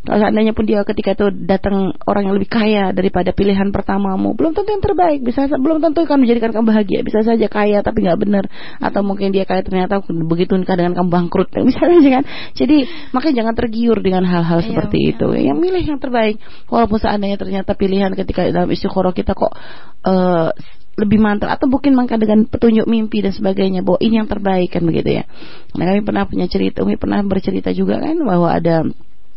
Kalau seandainya pun dia ketika itu datang orang yang lebih kaya daripada pilihan pertamamu, belum tentu yang terbaik. Bisa belum tentu akan menjadikan kamu bahagia. Bisa saja kaya tapi nggak benar, atau mungkin dia kaya ternyata begitu nikah dengan kamu bangkrut. Misalnya kan. Jadi makanya jangan tergiur dengan hal-hal iya, seperti iya. itu. Yang milih yang terbaik. Walaupun seandainya ternyata pilihan ketika dalam istiqoroh kita kok uh, lebih mantap atau mungkin maka dengan petunjuk mimpi dan sebagainya bahwa ini yang terbaik kan begitu ya. Nah kami pernah punya cerita, kami pernah bercerita juga kan bahwa ada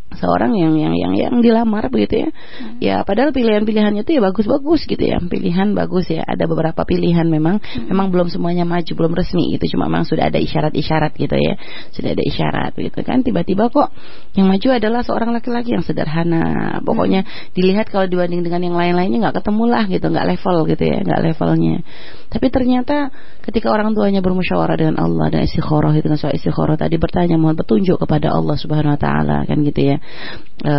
seorang yang yang yang yang dilamar begitu ya. Hmm. Ya padahal pilihan-pilihannya itu ya bagus-bagus gitu ya. Pilihan bagus ya. Ada beberapa pilihan memang hmm. memang belum semuanya maju, belum resmi gitu. Cuma memang sudah ada isyarat-isyarat gitu ya. Sudah ada isyarat gitu kan. Tiba-tiba kok yang maju adalah seorang laki-laki yang sederhana. Pokoknya hmm. dilihat kalau dibanding dengan yang lain-lainnya nggak ketemu lah gitu, nggak level gitu ya, nggak levelnya. Tapi ternyata ketika orang tuanya bermusyawarah dengan Allah dan istikharah itu dengan soal istikharah tadi bertanya mohon petunjuk kepada Allah Subhanahu wa taala kan gitu ya. E,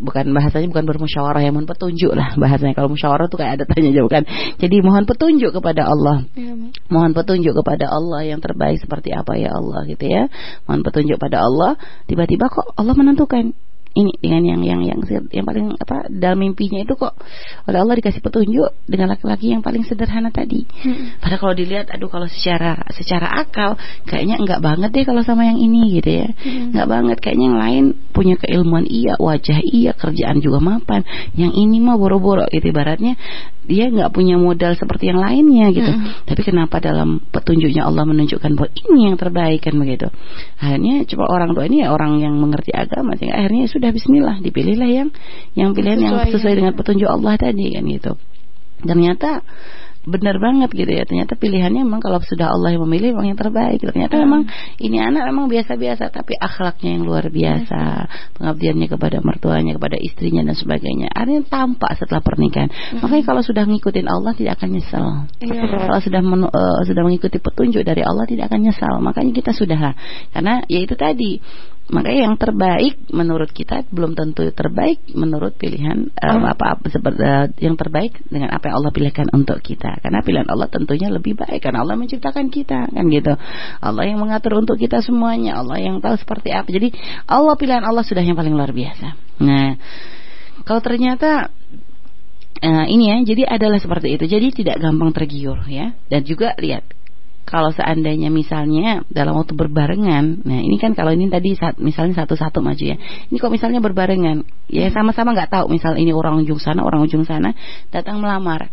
bukan bahasanya bukan bermusyawarah ya mohon petunjuk lah bahasanya kalau musyawarah tuh kayak ada tanya jawab kan. Jadi mohon petunjuk kepada Allah. Ya, mohon petunjuk kepada Allah yang terbaik seperti apa ya Allah gitu ya. Mohon petunjuk pada Allah. Tiba-tiba kok Allah menentukan ini dengan yang yang yang yang paling apa dalam mimpinya itu kok oleh Allah dikasih petunjuk dengan laki-laki yang paling sederhana tadi. Hmm. Padahal kalau dilihat aduh kalau secara secara akal kayaknya enggak banget deh kalau sama yang ini gitu ya. Hmm. Enggak banget kayaknya yang lain punya keilmuan iya, wajah iya, kerjaan juga mapan. Yang ini mah boro-boro gitu ibaratnya dia nggak punya modal seperti yang lainnya gitu. Hmm. Tapi kenapa dalam petunjuknya Allah menunjukkan bahwa ini yang terbaik kan begitu. Akhirnya coba orang tua ini ya orang yang mengerti agama sehingga akhirnya sudah bismillah dipilihlah yang yang pilihan sesuai yang sesuai dengan petunjuk Allah tadi kan gitu. Ternyata benar banget gitu ya ternyata pilihannya memang kalau sudah Allah yang memilih memang yang terbaik ternyata hmm. memang ini anak memang biasa-biasa tapi akhlaknya yang luar biasa hmm. pengabdiannya kepada mertuanya kepada istrinya dan sebagainya artinya tampak setelah pernikahan hmm. makanya kalau sudah ngikutin Allah tidak akan nyesel yeah. kalau sudah men, uh, sudah mengikuti petunjuk dari Allah tidak akan nyesel makanya kita sudah karena ya itu tadi Maka yang terbaik menurut kita belum tentu terbaik menurut pilihan uh, apa, apa seperti uh, yang terbaik dengan apa yang Allah pilihkan untuk kita. Karena pilihan Allah tentunya lebih baik karena Allah menciptakan kita kan gitu. Allah yang mengatur untuk kita semuanya, Allah yang tahu seperti apa. Jadi Allah pilihan Allah sudah yang paling luar biasa. Nah, kalau ternyata uh, ini ya, jadi adalah seperti itu. Jadi tidak gampang tergiur ya. Dan juga lihat kalau seandainya misalnya dalam waktu berbarengan, nah ini kan kalau ini tadi saat, misalnya satu-satu maju ya, ini kok misalnya berbarengan, ya sama-sama nggak tahu, misal ini orang ujung sana, orang ujung sana datang melamar,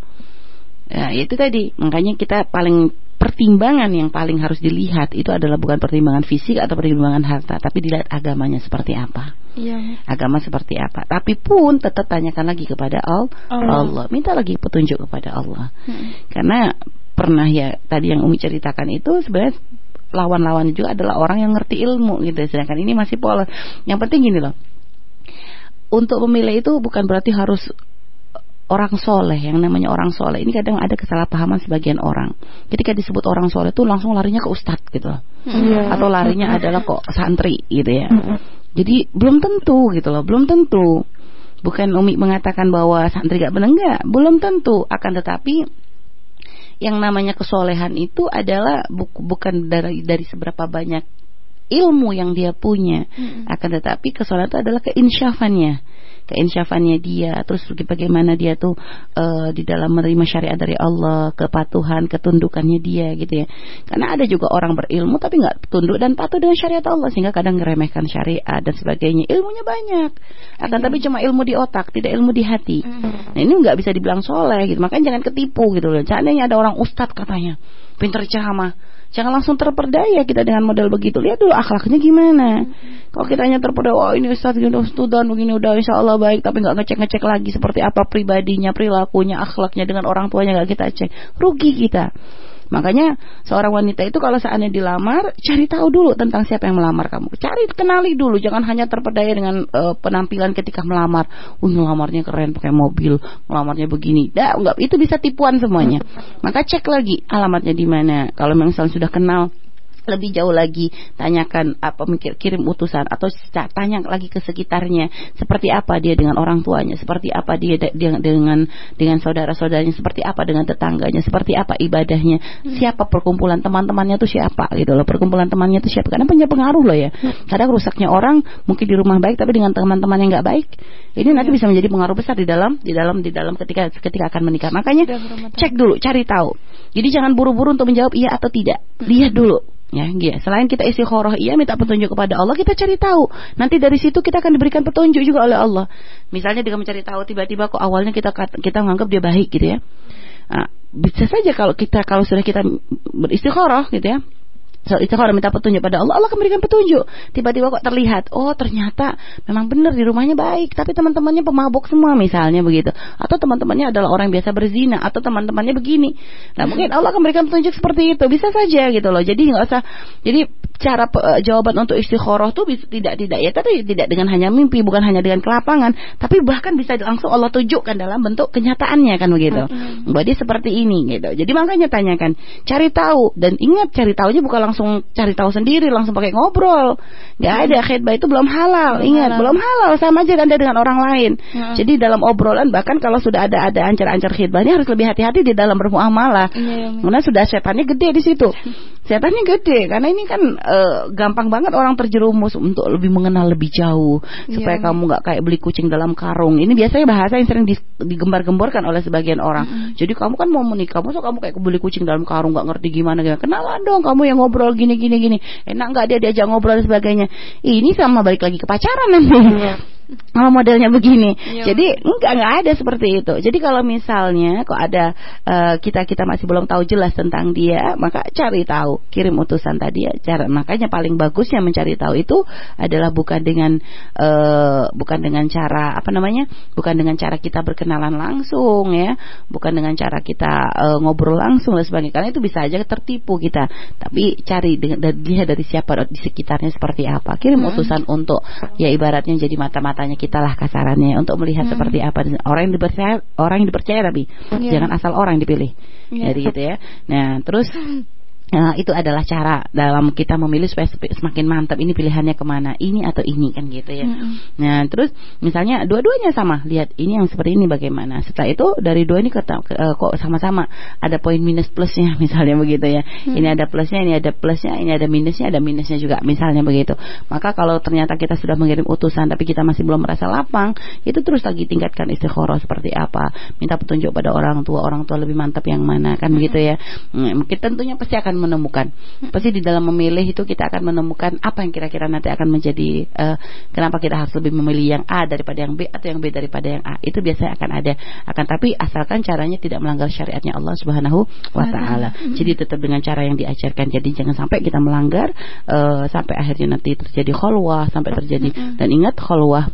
ya itu tadi, makanya kita paling pertimbangan yang paling harus dilihat itu adalah bukan pertimbangan fisik atau pertimbangan harta, tapi dilihat agamanya seperti apa. Iya. Agama seperti apa. Tapi pun tetap tanyakan lagi kepada Allah. Allah. Minta lagi petunjuk kepada Allah. Hmm. Karena pernah ya tadi yang Umi ceritakan itu sebenarnya lawan-lawan juga adalah orang yang ngerti ilmu gitu. Sedangkan ini masih pola yang penting gini loh. Untuk memilih itu bukan berarti harus orang soleh yang namanya orang soleh. Ini kadang ada kesalahpahaman sebagian orang. Ketika disebut orang soleh itu langsung larinya ke ustadz gitu loh. Yeah. atau larinya adalah kok santri gitu ya. Jadi belum tentu gitu loh belum tentu. Bukan Umi mengatakan bahwa santri gak benar enggak. Belum tentu. Akan tetapi yang namanya kesolehan itu adalah bu bukan dari dari seberapa banyak ilmu yang dia punya, hmm. akan tetapi kesolehan itu adalah keinsyafannya keinsyafannya dia, terus bagaimana dia tuh uh, di dalam menerima syariat dari Allah, kepatuhan, ketundukannya dia gitu ya. Karena ada juga orang berilmu tapi nggak tunduk dan patuh dengan syariat Allah sehingga kadang ngeremehkan syariat dan sebagainya. Ilmunya banyak, akan tapi cuma ilmu di otak, tidak ilmu di hati. Nah ini nggak bisa dibilang soleh gitu, makanya jangan ketipu gitu loh. Seandainya ada orang ustadz katanya, pinter ceramah Jangan langsung terperdaya kita dengan model begitu. Lihat dulu akhlaknya gimana. Kalau kita hanya terperdaya, oh ini Ustaz gini student begini udah insya Allah baik, tapi nggak ngecek-ngecek lagi seperti apa pribadinya, perilakunya, akhlaknya dengan orang tuanya nggak kita cek, rugi kita. Makanya seorang wanita itu kalau seandainya dilamar, cari tahu dulu tentang siapa yang melamar kamu. Cari kenali dulu, jangan hanya terpedaya dengan uh, penampilan ketika melamar. Uh, melamarnya keren pakai mobil, melamarnya begini. Dah, enggak, itu bisa tipuan semuanya. Maka cek lagi alamatnya di mana. Kalau memang sudah kenal lebih jauh lagi tanyakan apa mikir kirim utusan atau tanya lagi ke sekitarnya seperti apa dia dengan orang tuanya seperti apa dia dengan dengan dengan saudara-saudaranya seperti apa dengan tetangganya seperti apa ibadahnya hmm. siapa perkumpulan teman-temannya tuh siapa gitu loh. Perkumpulan temannya tuh siapa karena punya pengaruh loh ya. Hmm. kadang rusaknya orang mungkin di rumah baik tapi dengan teman-teman yang nggak baik ini nanti hmm. bisa menjadi pengaruh besar di dalam di dalam di dalam ketika ketika akan menikah. Makanya cek dulu cari tahu. Jadi jangan buru-buru untuk menjawab iya atau tidak. Lihat dulu Ya, ya. Selain kita isi khoroh iya minta petunjuk kepada Allah, kita cari tahu. Nanti dari situ kita akan diberikan petunjuk juga oleh Allah. Misalnya dengan mencari tahu tiba-tiba kok awalnya kita kita menganggap dia baik gitu ya. Nah, bisa saja kalau kita kalau sudah kita beristikharah gitu ya So, itu kalau minta petunjuk pada Allah, Allah akan berikan petunjuk. Tiba-tiba kok terlihat, oh ternyata memang benar di rumahnya baik, tapi teman-temannya pemabuk semua misalnya begitu. Atau teman-temannya adalah orang biasa berzina, atau teman-temannya begini. Nah mungkin Allah akan berikan petunjuk seperti itu, bisa saja gitu loh. Jadi nggak usah, jadi cara uh, jawaban untuk istikharah tuh bisa, tidak tidak ya, tapi tidak dengan hanya mimpi, bukan hanya dengan kelapangan, tapi bahkan bisa langsung Allah tunjukkan dalam bentuk kenyataannya kan begitu. Hmm. Jadi seperti ini gitu. Jadi makanya tanyakan, cari tahu dan ingat cari tahunya bukan langsung langsung cari tahu sendiri, langsung pakai ngobrol. Gak ada khidbah itu belum halal. Belum Ingat, halal. belum halal sama aja Anda dengan orang lain. Hmm. Jadi dalam obrolan bahkan kalau sudah ada ada ancar-ancar khidbahnya harus lebih hati-hati di dalam bermuamalah. Ya. Karena sudah setannya gede di situ. setannya gede karena ini kan e, gampang banget orang terjerumus untuk lebih mengenal lebih jauh supaya ya. kamu nggak kayak beli kucing dalam karung. Ini biasanya bahasa yang sering digembar-gemborkan oleh sebagian orang. Hmm. Jadi kamu kan mau menikah, masa kamu kayak beli kucing dalam karung nggak ngerti gimana gimana. Kenalan dong kamu yang ngobrol gini gini gini enak nggak dia diajak ngobrol dan sebagainya ini sama balik lagi ke pacaran nanti iya oh, modelnya begini. Iya. Jadi enggak enggak ada seperti itu. Jadi kalau misalnya kok ada uh, kita kita masih belum tahu jelas tentang dia, maka cari tahu, kirim utusan tadi ya. Cara makanya paling bagusnya mencari tahu itu adalah bukan dengan uh, bukan dengan cara apa namanya? Bukan dengan cara kita berkenalan langsung ya, bukan dengan cara kita uh, ngobrol langsung dan sebagainya. Karena itu bisa aja tertipu kita. Tapi cari dengan lihat dari siapa di sekitarnya seperti apa. Kirim hmm. utusan untuk ya ibaratnya jadi mata-mata matanya kita lah kasarannya untuk melihat hmm. seperti apa orang yang dipercaya orang yang dipercaya tapi yeah. jangan asal orang dipilih yeah. jadi gitu ya nah terus Nah, itu adalah cara dalam kita memilih supaya semakin mantap ini pilihannya ke mana ini atau ini kan gitu ya. Mm -hmm. Nah terus misalnya dua-duanya sama lihat ini yang seperti ini bagaimana. Setelah itu dari dua ini kok sama-sama ada poin minus plusnya misalnya begitu ya. Mm -hmm. Ini ada plusnya, ini ada plusnya, ini ada minusnya, ada minusnya juga misalnya begitu. Maka kalau ternyata kita sudah mengirim utusan tapi kita masih belum merasa lapang, itu terus lagi tingkatkan istikharah seperti apa. Minta petunjuk pada orang tua, orang tua lebih mantap yang mana kan mm -hmm. begitu ya. Hmm, tentunya pasti akan akan menemukan. Pasti di dalam memilih itu kita akan menemukan apa yang kira-kira nanti akan menjadi uh, kenapa kita harus lebih memilih yang A daripada yang B atau yang B daripada yang A. Itu biasanya akan ada. Akan tapi asalkan caranya tidak melanggar syariatnya Allah Subhanahu wa taala. Jadi tetap dengan cara yang diajarkan. Jadi jangan sampai kita melanggar uh, sampai akhirnya nanti terjadi kholwah, sampai terjadi dan ingat kholwah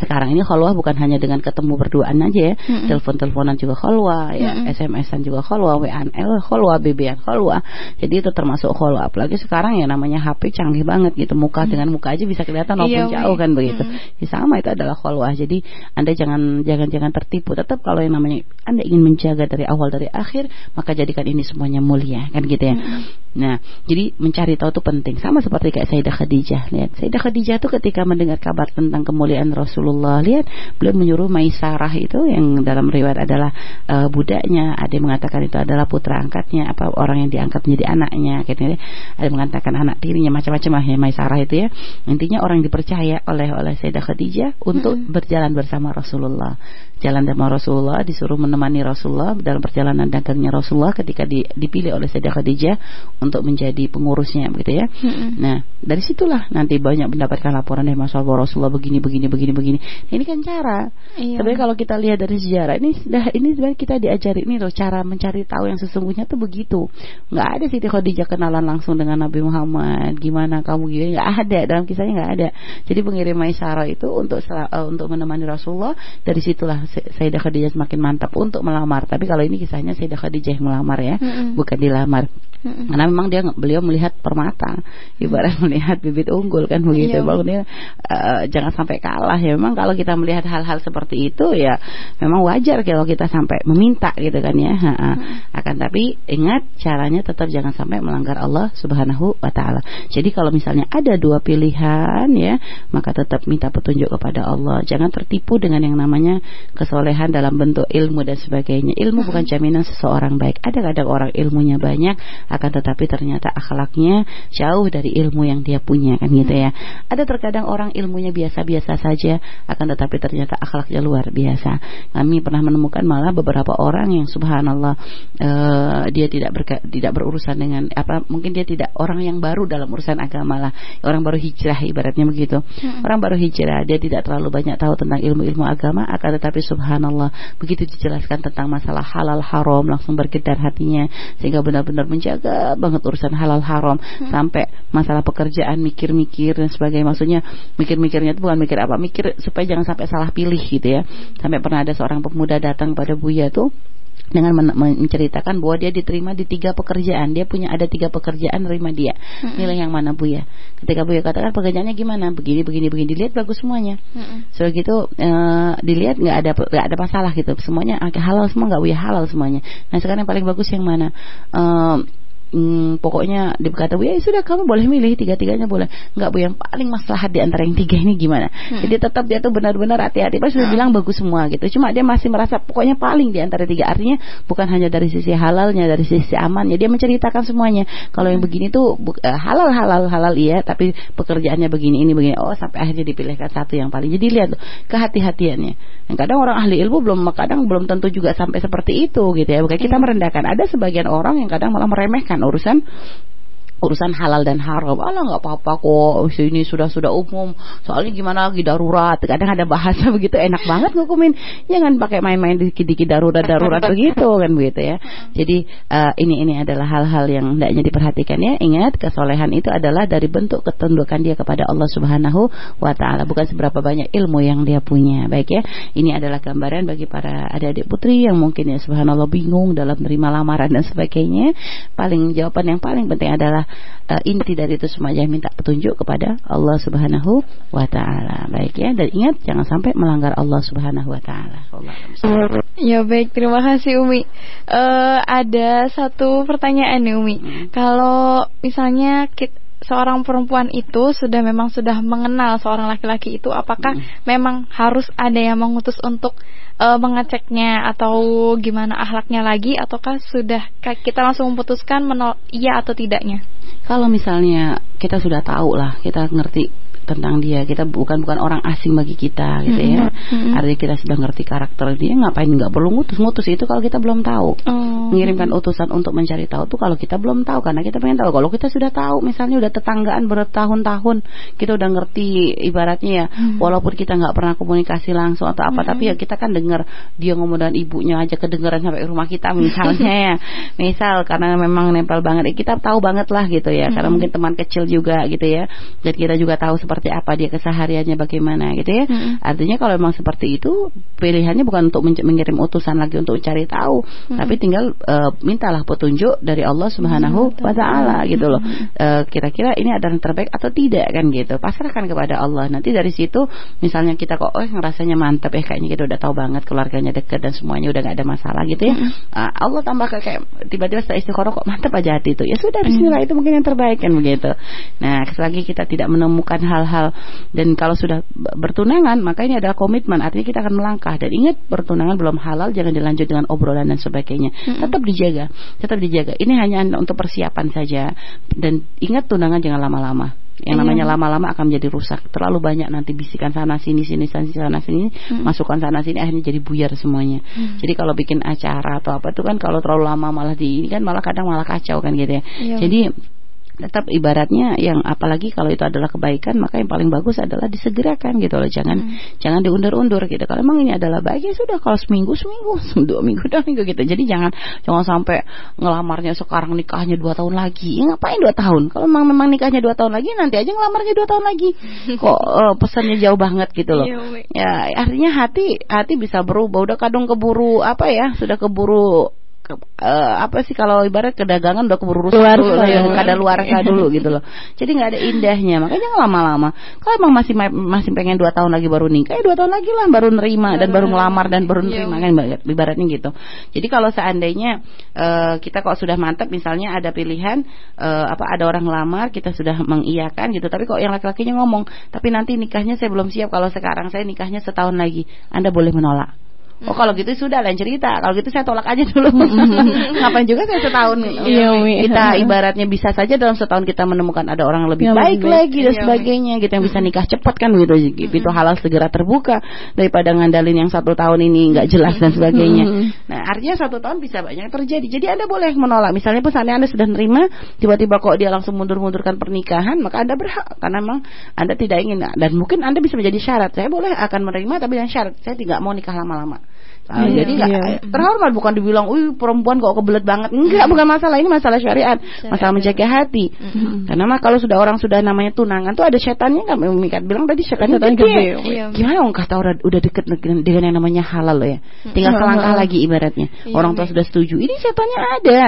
sekarang ini khalwah bukan hanya dengan ketemu berduaan aja ya, mm-hmm. telepon-teleponan juga khalwah, ya, mm-hmm. SMS-an juga khalwah, WA-an khalwah, BB-an khalwah. Jadi itu termasuk khalwah. Apalagi sekarang ya namanya HP canggih banget gitu, muka mm-hmm. dengan muka aja bisa kelihatan walaupun iya, jauh kan begitu. Mm-hmm. Ya, sama itu adalah khalwah. Jadi Anda jangan jangan jangan tertipu. Tetap kalau yang namanya Anda ingin menjaga dari awal dari akhir, maka jadikan ini semuanya mulia kan gitu ya. Mm-hmm. Nah, jadi mencari tahu itu penting. Sama seperti kayak Sayyidah Khadijah. Lihat, Sayyidah Khadijah itu ketika mendengar kabar tentang kemuliaan Rasul Rasulullah. Lihat, beliau menyuruh Maisarah itu yang dalam riwayat adalah uh, budaknya, ada yang mengatakan itu adalah putra angkatnya, apa orang yang diangkat menjadi anaknya, gitu ya. Ada yang mengatakan anak tirinya macam-macam lah ya Maisarah itu ya. Intinya orang yang dipercaya oleh oleh Sayyidah Khadijah untuk -hmm. berjalan bersama Rasulullah jalan sama Rasulullah, disuruh menemani Rasulullah dalam perjalanan dagangnya Rasulullah ketika di, dipilih oleh Sayyidah Khadijah untuk menjadi pengurusnya begitu ya. Mm-hmm. Nah, dari situlah nanti banyak mendapatkan laporan dari Mas Rasulullah begini begini begini begini. Nah, ini kan cara. Iya. Sebenarnya kalau kita lihat dari sejarah ini sudah ini sebenarnya kita diajari ini loh cara mencari tahu yang sesungguhnya tuh begitu. Nggak ada Siti Khadijah kenalan langsung dengan Nabi Muhammad, gimana kamu gini nggak ada dalam kisahnya nggak ada. Jadi pengirim Maisarah itu untuk uh, untuk menemani Rasulullah dari situlah Sayyidah Khadijah semakin mantap untuk melamar. Tapi kalau ini kisahnya Sayyidah Khadijah yang melamar ya, mm-hmm. bukan dilamar. Mm-hmm. Karena memang dia beliau melihat permata, ibarat melihat bibit unggul kan begitu. Dia uh, jangan sampai kalah ya. Memang kalau kita melihat hal-hal seperti itu ya memang wajar kalau kita sampai meminta gitu kan ya. Ha -ha. Mm-hmm. Akan tapi ingat caranya tetap jangan sampai melanggar Allah Subhanahu wa taala. Jadi kalau misalnya ada dua pilihan ya, maka tetap minta petunjuk kepada Allah. Jangan tertipu dengan yang namanya kesolehan dalam bentuk ilmu dan sebagainya. Ilmu bukan jaminan seseorang baik. Ada kadang orang ilmunya banyak, akan tetapi ternyata akhlaknya jauh dari ilmu yang dia punya kan gitu ya. Ada terkadang orang ilmunya biasa-biasa saja, akan tetapi ternyata akhlaknya luar biasa. Kami pernah menemukan malah beberapa orang yang subhanallah uh, dia tidak berka, tidak berurusan dengan apa mungkin dia tidak orang yang baru dalam urusan agama lah, orang baru hijrah ibaratnya begitu. Hmm. Orang baru hijrah, dia tidak terlalu banyak tahu tentang ilmu-ilmu agama, akan tetapi subhanallah begitu dijelaskan tentang masalah halal haram langsung bergetar hatinya sehingga benar-benar menjaga banget urusan halal haram hmm. sampai masalah pekerjaan mikir-mikir dan sebagainya maksudnya mikir-mikirnya itu bukan mikir apa mikir supaya jangan sampai salah pilih gitu ya sampai pernah ada seorang pemuda datang pada Buya tuh dengan men menceritakan bahwa dia diterima di tiga pekerjaan. Dia punya ada tiga pekerjaan nerima dia. Mm -hmm. yang mana Bu ya? Ketika Bu ya katakan pekerjaannya gimana? Begini begini begini dilihat bagus semuanya. Mm -hmm. So gitu uh, dilihat nggak ada nggak ada masalah gitu. Semuanya halal semua nggak Bu ya halal semuanya. Nah sekarang yang paling bagus yang mana? Uh, hmm, pokoknya dia berkata bu ya sudah kamu boleh milih tiga tiganya boleh nggak bu yang paling maslahat di antara yang tiga ini gimana hmm. jadi tetap dia tuh benar-benar hati-hati pas sudah hmm. bilang bagus semua gitu cuma dia masih merasa pokoknya paling di antara tiga artinya bukan hanya dari sisi halalnya dari sisi amannya dia menceritakan semuanya kalau yang hmm. begini tuh uh, halal halal halal iya tapi pekerjaannya begini ini begini oh sampai akhirnya dipilihkan satu yang paling jadi lihat tuh kehati-hatiannya yang kadang orang ahli ilmu belum kadang belum tentu juga sampai seperti itu gitu ya bukan kita hmm. merendahkan ada sebagian orang yang kadang malah meremehkan urusan urusan halal dan haram. Allah nggak apa-apa kok. Ini sudah sudah umum. Soalnya gimana lagi darurat. Kadang ada bahasa begitu enak banget ngukumin. Jangan pakai main-main dikit-dikit darurat-darurat begitu kan begitu ya. Jadi uh, ini ini adalah hal-hal yang hendaknya diperhatikan ya. Ingat kesolehan itu adalah dari bentuk ketundukan dia kepada Allah Subhanahu wa taala, bukan seberapa banyak ilmu yang dia punya. Baik ya. Ini adalah gambaran bagi para adik-adik putri yang mungkin ya subhanallah bingung dalam menerima lamaran dan sebagainya. Paling jawaban yang paling penting adalah uh, inti dari itu semua jangan minta petunjuk kepada Allah Subhanahu wa taala. Baik ya, dan ingat jangan sampai melanggar Allah Subhanahu wa taala. Ya baik, terima kasih Umi. Uh, ada satu pertanyaan nih Umi. Hmm. Kalau misalnya kita, seorang perempuan itu sudah memang sudah mengenal seorang laki-laki itu apakah hmm. memang harus ada yang mengutus untuk uh, mengeceknya atau gimana akhlaknya lagi ataukah sudah kita langsung memutuskan menol iya atau tidaknya kalau misalnya kita sudah tahu lah kita ngerti tentang dia. Kita bukan bukan orang asing bagi kita gitu ya. Mm-hmm. artinya kita sudah ngerti karakter dia ngapain nggak perlu ngutus-ngutus. Itu kalau kita belum tahu. Oh. mengirimkan utusan untuk mencari tahu tuh kalau kita belum tahu. Karena kita pengen tahu. Kalau kita sudah tahu misalnya udah tetanggaan bertahun-tahun kita udah ngerti ibaratnya ya. Mm-hmm. walaupun kita nggak pernah komunikasi langsung atau apa mm-hmm. tapi ya kita kan dengar dia ngomong dengan ibunya aja kedengeran sampai rumah kita misalnya ya. Misal karena memang nempel banget. Kita tahu banget lah gitu ya. Mm-hmm. karena mungkin teman kecil juga gitu ya. Dan kita juga tahu seperti apa dia kesehariannya bagaimana gitu ya. Hmm. Artinya kalau memang seperti itu pilihannya bukan untuk mengirim utusan lagi untuk cari tahu, hmm. tapi tinggal uh, mintalah petunjuk dari Allah Subhanahu hmm. wa taala gitu loh. Uh, kira-kira ini adalah yang terbaik atau tidak kan gitu. Pasrahkan kepada Allah. Nanti dari situ misalnya kita kok oh ngerasanya mantap ya kayaknya kita udah tahu banget keluarganya dekat dan semuanya udah nggak ada masalah gitu ya. Hmm. Uh, Allah tambah kayak tiba-tiba setelah istiqoroh kok mantap aja hati itu. Ya sudah bismillah hmm. itu mungkin yang terbaik kan begitu. Nah, selagi kita tidak menemukan hal hal-hal. Dan kalau sudah bertunangan maka ini adalah komitmen. Artinya kita akan melangkah. Dan ingat bertunangan belum halal jangan dilanjut dengan obrolan dan sebagainya. Mm-hmm. tetap dijaga tetap dijaga. Ini hanya untuk persiapan saja. Dan ingat tunangan jangan lama-lama. Yang iya. namanya lama-lama akan menjadi rusak. Terlalu banyak nanti bisikan sana sini sini sana sini hmm. masukkan sana sini akhirnya jadi buyar semuanya. Hmm. jadi kalau bikin acara atau apa itu kan kalau terlalu lama malah di ini kan malah kadang malah kacau kan gitu ya. Iya. jadi tetap ibaratnya yang apalagi kalau itu adalah kebaikan maka yang paling bagus adalah disegerakan gitu loh. Jangan hmm. jangan diundur-undur gitu. Kalau memang ini adalah baik ya sudah. Kalau seminggu seminggu. Dua minggu dua minggu gitu. Jadi jangan jangan sampai ngelamarnya sekarang nikahnya dua tahun lagi. Ya, ngapain dua tahun? Kalau memang memang nikahnya dua tahun lagi nanti aja ngelamarnya dua tahun lagi. Kok uh, pesannya jauh banget gitu loh. Iya, ya artinya hati hati bisa berubah. Udah kadung keburu apa ya sudah keburu ke, uh, apa sih kalau ibarat kedagangan udah keburu rusak luar dulu, ya, kada luar dulu gitu loh. Jadi nggak ada indahnya. Makanya lama-lama. Kalau emang masih masih pengen dua tahun lagi baru nikah, ya dua tahun lagi lah baru nerima dan baru melamar dan baru iya. nerima kan ibaratnya gitu. Jadi kalau seandainya uh, kita kok sudah mantap, misalnya ada pilihan uh, apa ada orang lamar, kita sudah mengiyakan gitu. Tapi kok yang laki-lakinya ngomong, tapi nanti nikahnya saya belum siap. Kalau sekarang saya nikahnya setahun lagi, Anda boleh menolak. Oh kalau gitu sudah lain cerita. Kalau gitu saya tolak aja dulu. Ngapain juga saya setahun iya, kita ibaratnya bisa saja dalam setahun kita menemukan ada orang lebih ya, baik lagi dan iya, sebagainya gitu yang bisa nikah cepat kan gitu. Itu halal segera terbuka daripada ngandalin yang satu tahun ini nggak jelas dan sebagainya. Nah artinya satu tahun bisa banyak terjadi. Jadi anda boleh menolak. Misalnya pesannya anda sudah nerima, tiba-tiba kok dia langsung mundur-mundurkan pernikahan, maka anda berhak karena memang anda tidak ingin dan mungkin anda bisa menjadi syarat. Saya boleh akan menerima tapi dengan syarat saya tidak mau nikah lama-lama. Nah, iya, jadi nggak iya. terhormat bukan dibilang, "Wih, perempuan kok kebelet banget." Enggak, bukan masalah ini masalah syariat, masalah menjaga hati. Mm-hmm. Karena mah kalau sudah orang sudah namanya tunangan tuh ada setannya kan Mikat bilang tadi setannya Setan gede. gede. Iya. Gimana orang kata orang udah deket dengan, yang namanya halal loh ya. Tinggal selangkah lagi ibaratnya. Iya, orang tua sudah setuju. Ini setannya ada.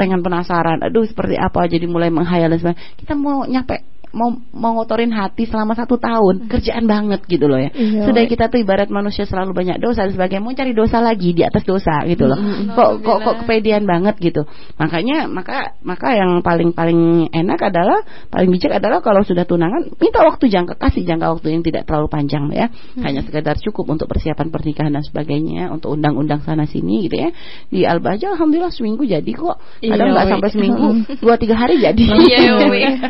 Pengen penasaran, aduh seperti apa jadi mulai menghayal dan sebagainya. Kita mau nyampe mau mau ngotorin hati selama satu tahun. Hmm. kerjaan banget gitu loh ya. Iya, sudah kita tuh ibarat manusia selalu banyak dosa dan sebagainya mau cari dosa lagi di atas dosa gitu loh. Hmm. hmm, hmm. kok kok kok kepedean banget gitu. Makanya maka maka yang paling paling enak adalah paling bijak adalah kalau sudah tunangan minta waktu jangka kasih jangka waktu yang tidak terlalu panjang ya. Hmm. hanya sekedar cukup untuk persiapan pernikahan dan sebagainya untuk undang-undang sana sini gitu ya. Di Albaja alhamdulillah seminggu jadi kok. Kadang iya, nggak sampai seminggu dua tiga hari jadi. Iya,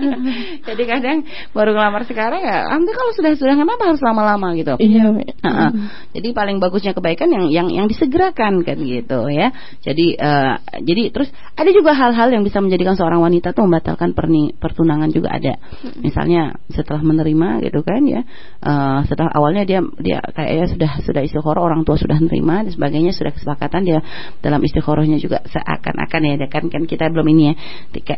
jadi kadang baru ngelamar sekarang ya nanti kalau sudah sudah kenapa harus lama-lama? gitu. Iya uh -uh. jadi paling bagusnya kebaikan yang yang yang disegerakan kan gitu ya. Jadi uh, jadi terus ada juga hal-hal yang bisa menjadikan seorang wanita tuh membatalkan perni, pertunangan juga ada. Misalnya setelah menerima gitu kan ya uh, setelah awalnya dia dia kayaknya sudah sudah istiqoroh orang tua sudah menerima dan sebagainya sudah kesepakatan dia dalam istiqorohnya juga seakan-akan ya kan kan kita belum ini ya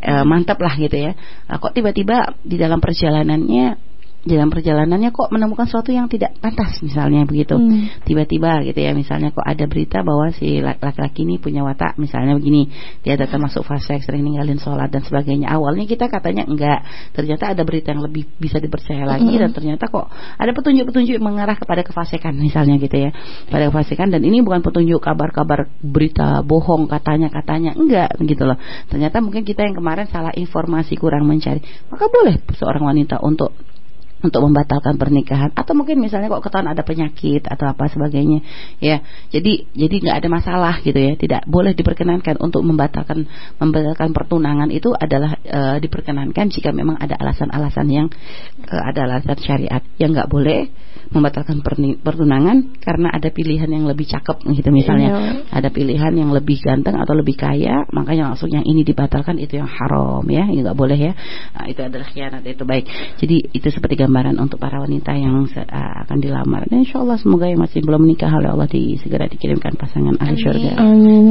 uh, mantap lah gitu ya. Uh, kok tiba-tiba di dalam perjalanannya dalam perjalanannya kok menemukan sesuatu yang tidak pantas misalnya begitu. Hmm. tiba-tiba gitu ya misalnya kok ada berita bahwa si laki-laki ini punya watak misalnya begini. Dia datang masuk fase sering ninggalin sholat dan sebagainya. Awalnya kita katanya enggak. Ternyata ada berita yang lebih bisa dipercaya lagi hmm. dan ternyata kok ada petunjuk-petunjuk mengarah kepada kefasikan misalnya gitu ya. Pada kefasikan dan ini bukan petunjuk kabar-kabar berita bohong katanya katanya enggak gitu loh. Ternyata mungkin kita yang kemarin salah informasi kurang mencari. Maka boleh seorang wanita untuk untuk membatalkan pernikahan. Atau mungkin misalnya kok ketahuan ada penyakit atau apa sebagainya. Ya jadi jadi nggak ada masalah gitu ya. Tidak boleh diperkenankan untuk membatalkan membatalkan pertunangan itu adalah e, diperkenankan jika memang ada alasan-alasan yang e, ada alasan syariat yang nggak boleh membatalkan pertunangan karena ada pilihan yang lebih cakep gitu misalnya. Iya. ada pilihan yang lebih ganteng atau lebih kaya makanya langsung yang ini dibatalkan itu yang haram ya nggak boleh ya. Nah, itu adalah khianat itu. Baik. Jadi itu seperti gambaran untuk para wanita yang uh, akan dilamar dan insya Allah semoga yang masih belum menikah oleh Allah di, segera dikirimkan pasangan ahli surga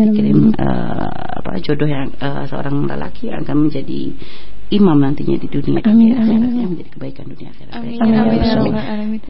dikirim uh, apa jodoh yang uh, seorang lelaki yang akan menjadi imam nantinya di dunia amin, amin, amin. menjadi kebaikan dunia akhirat. Amin, amin, amin, amin.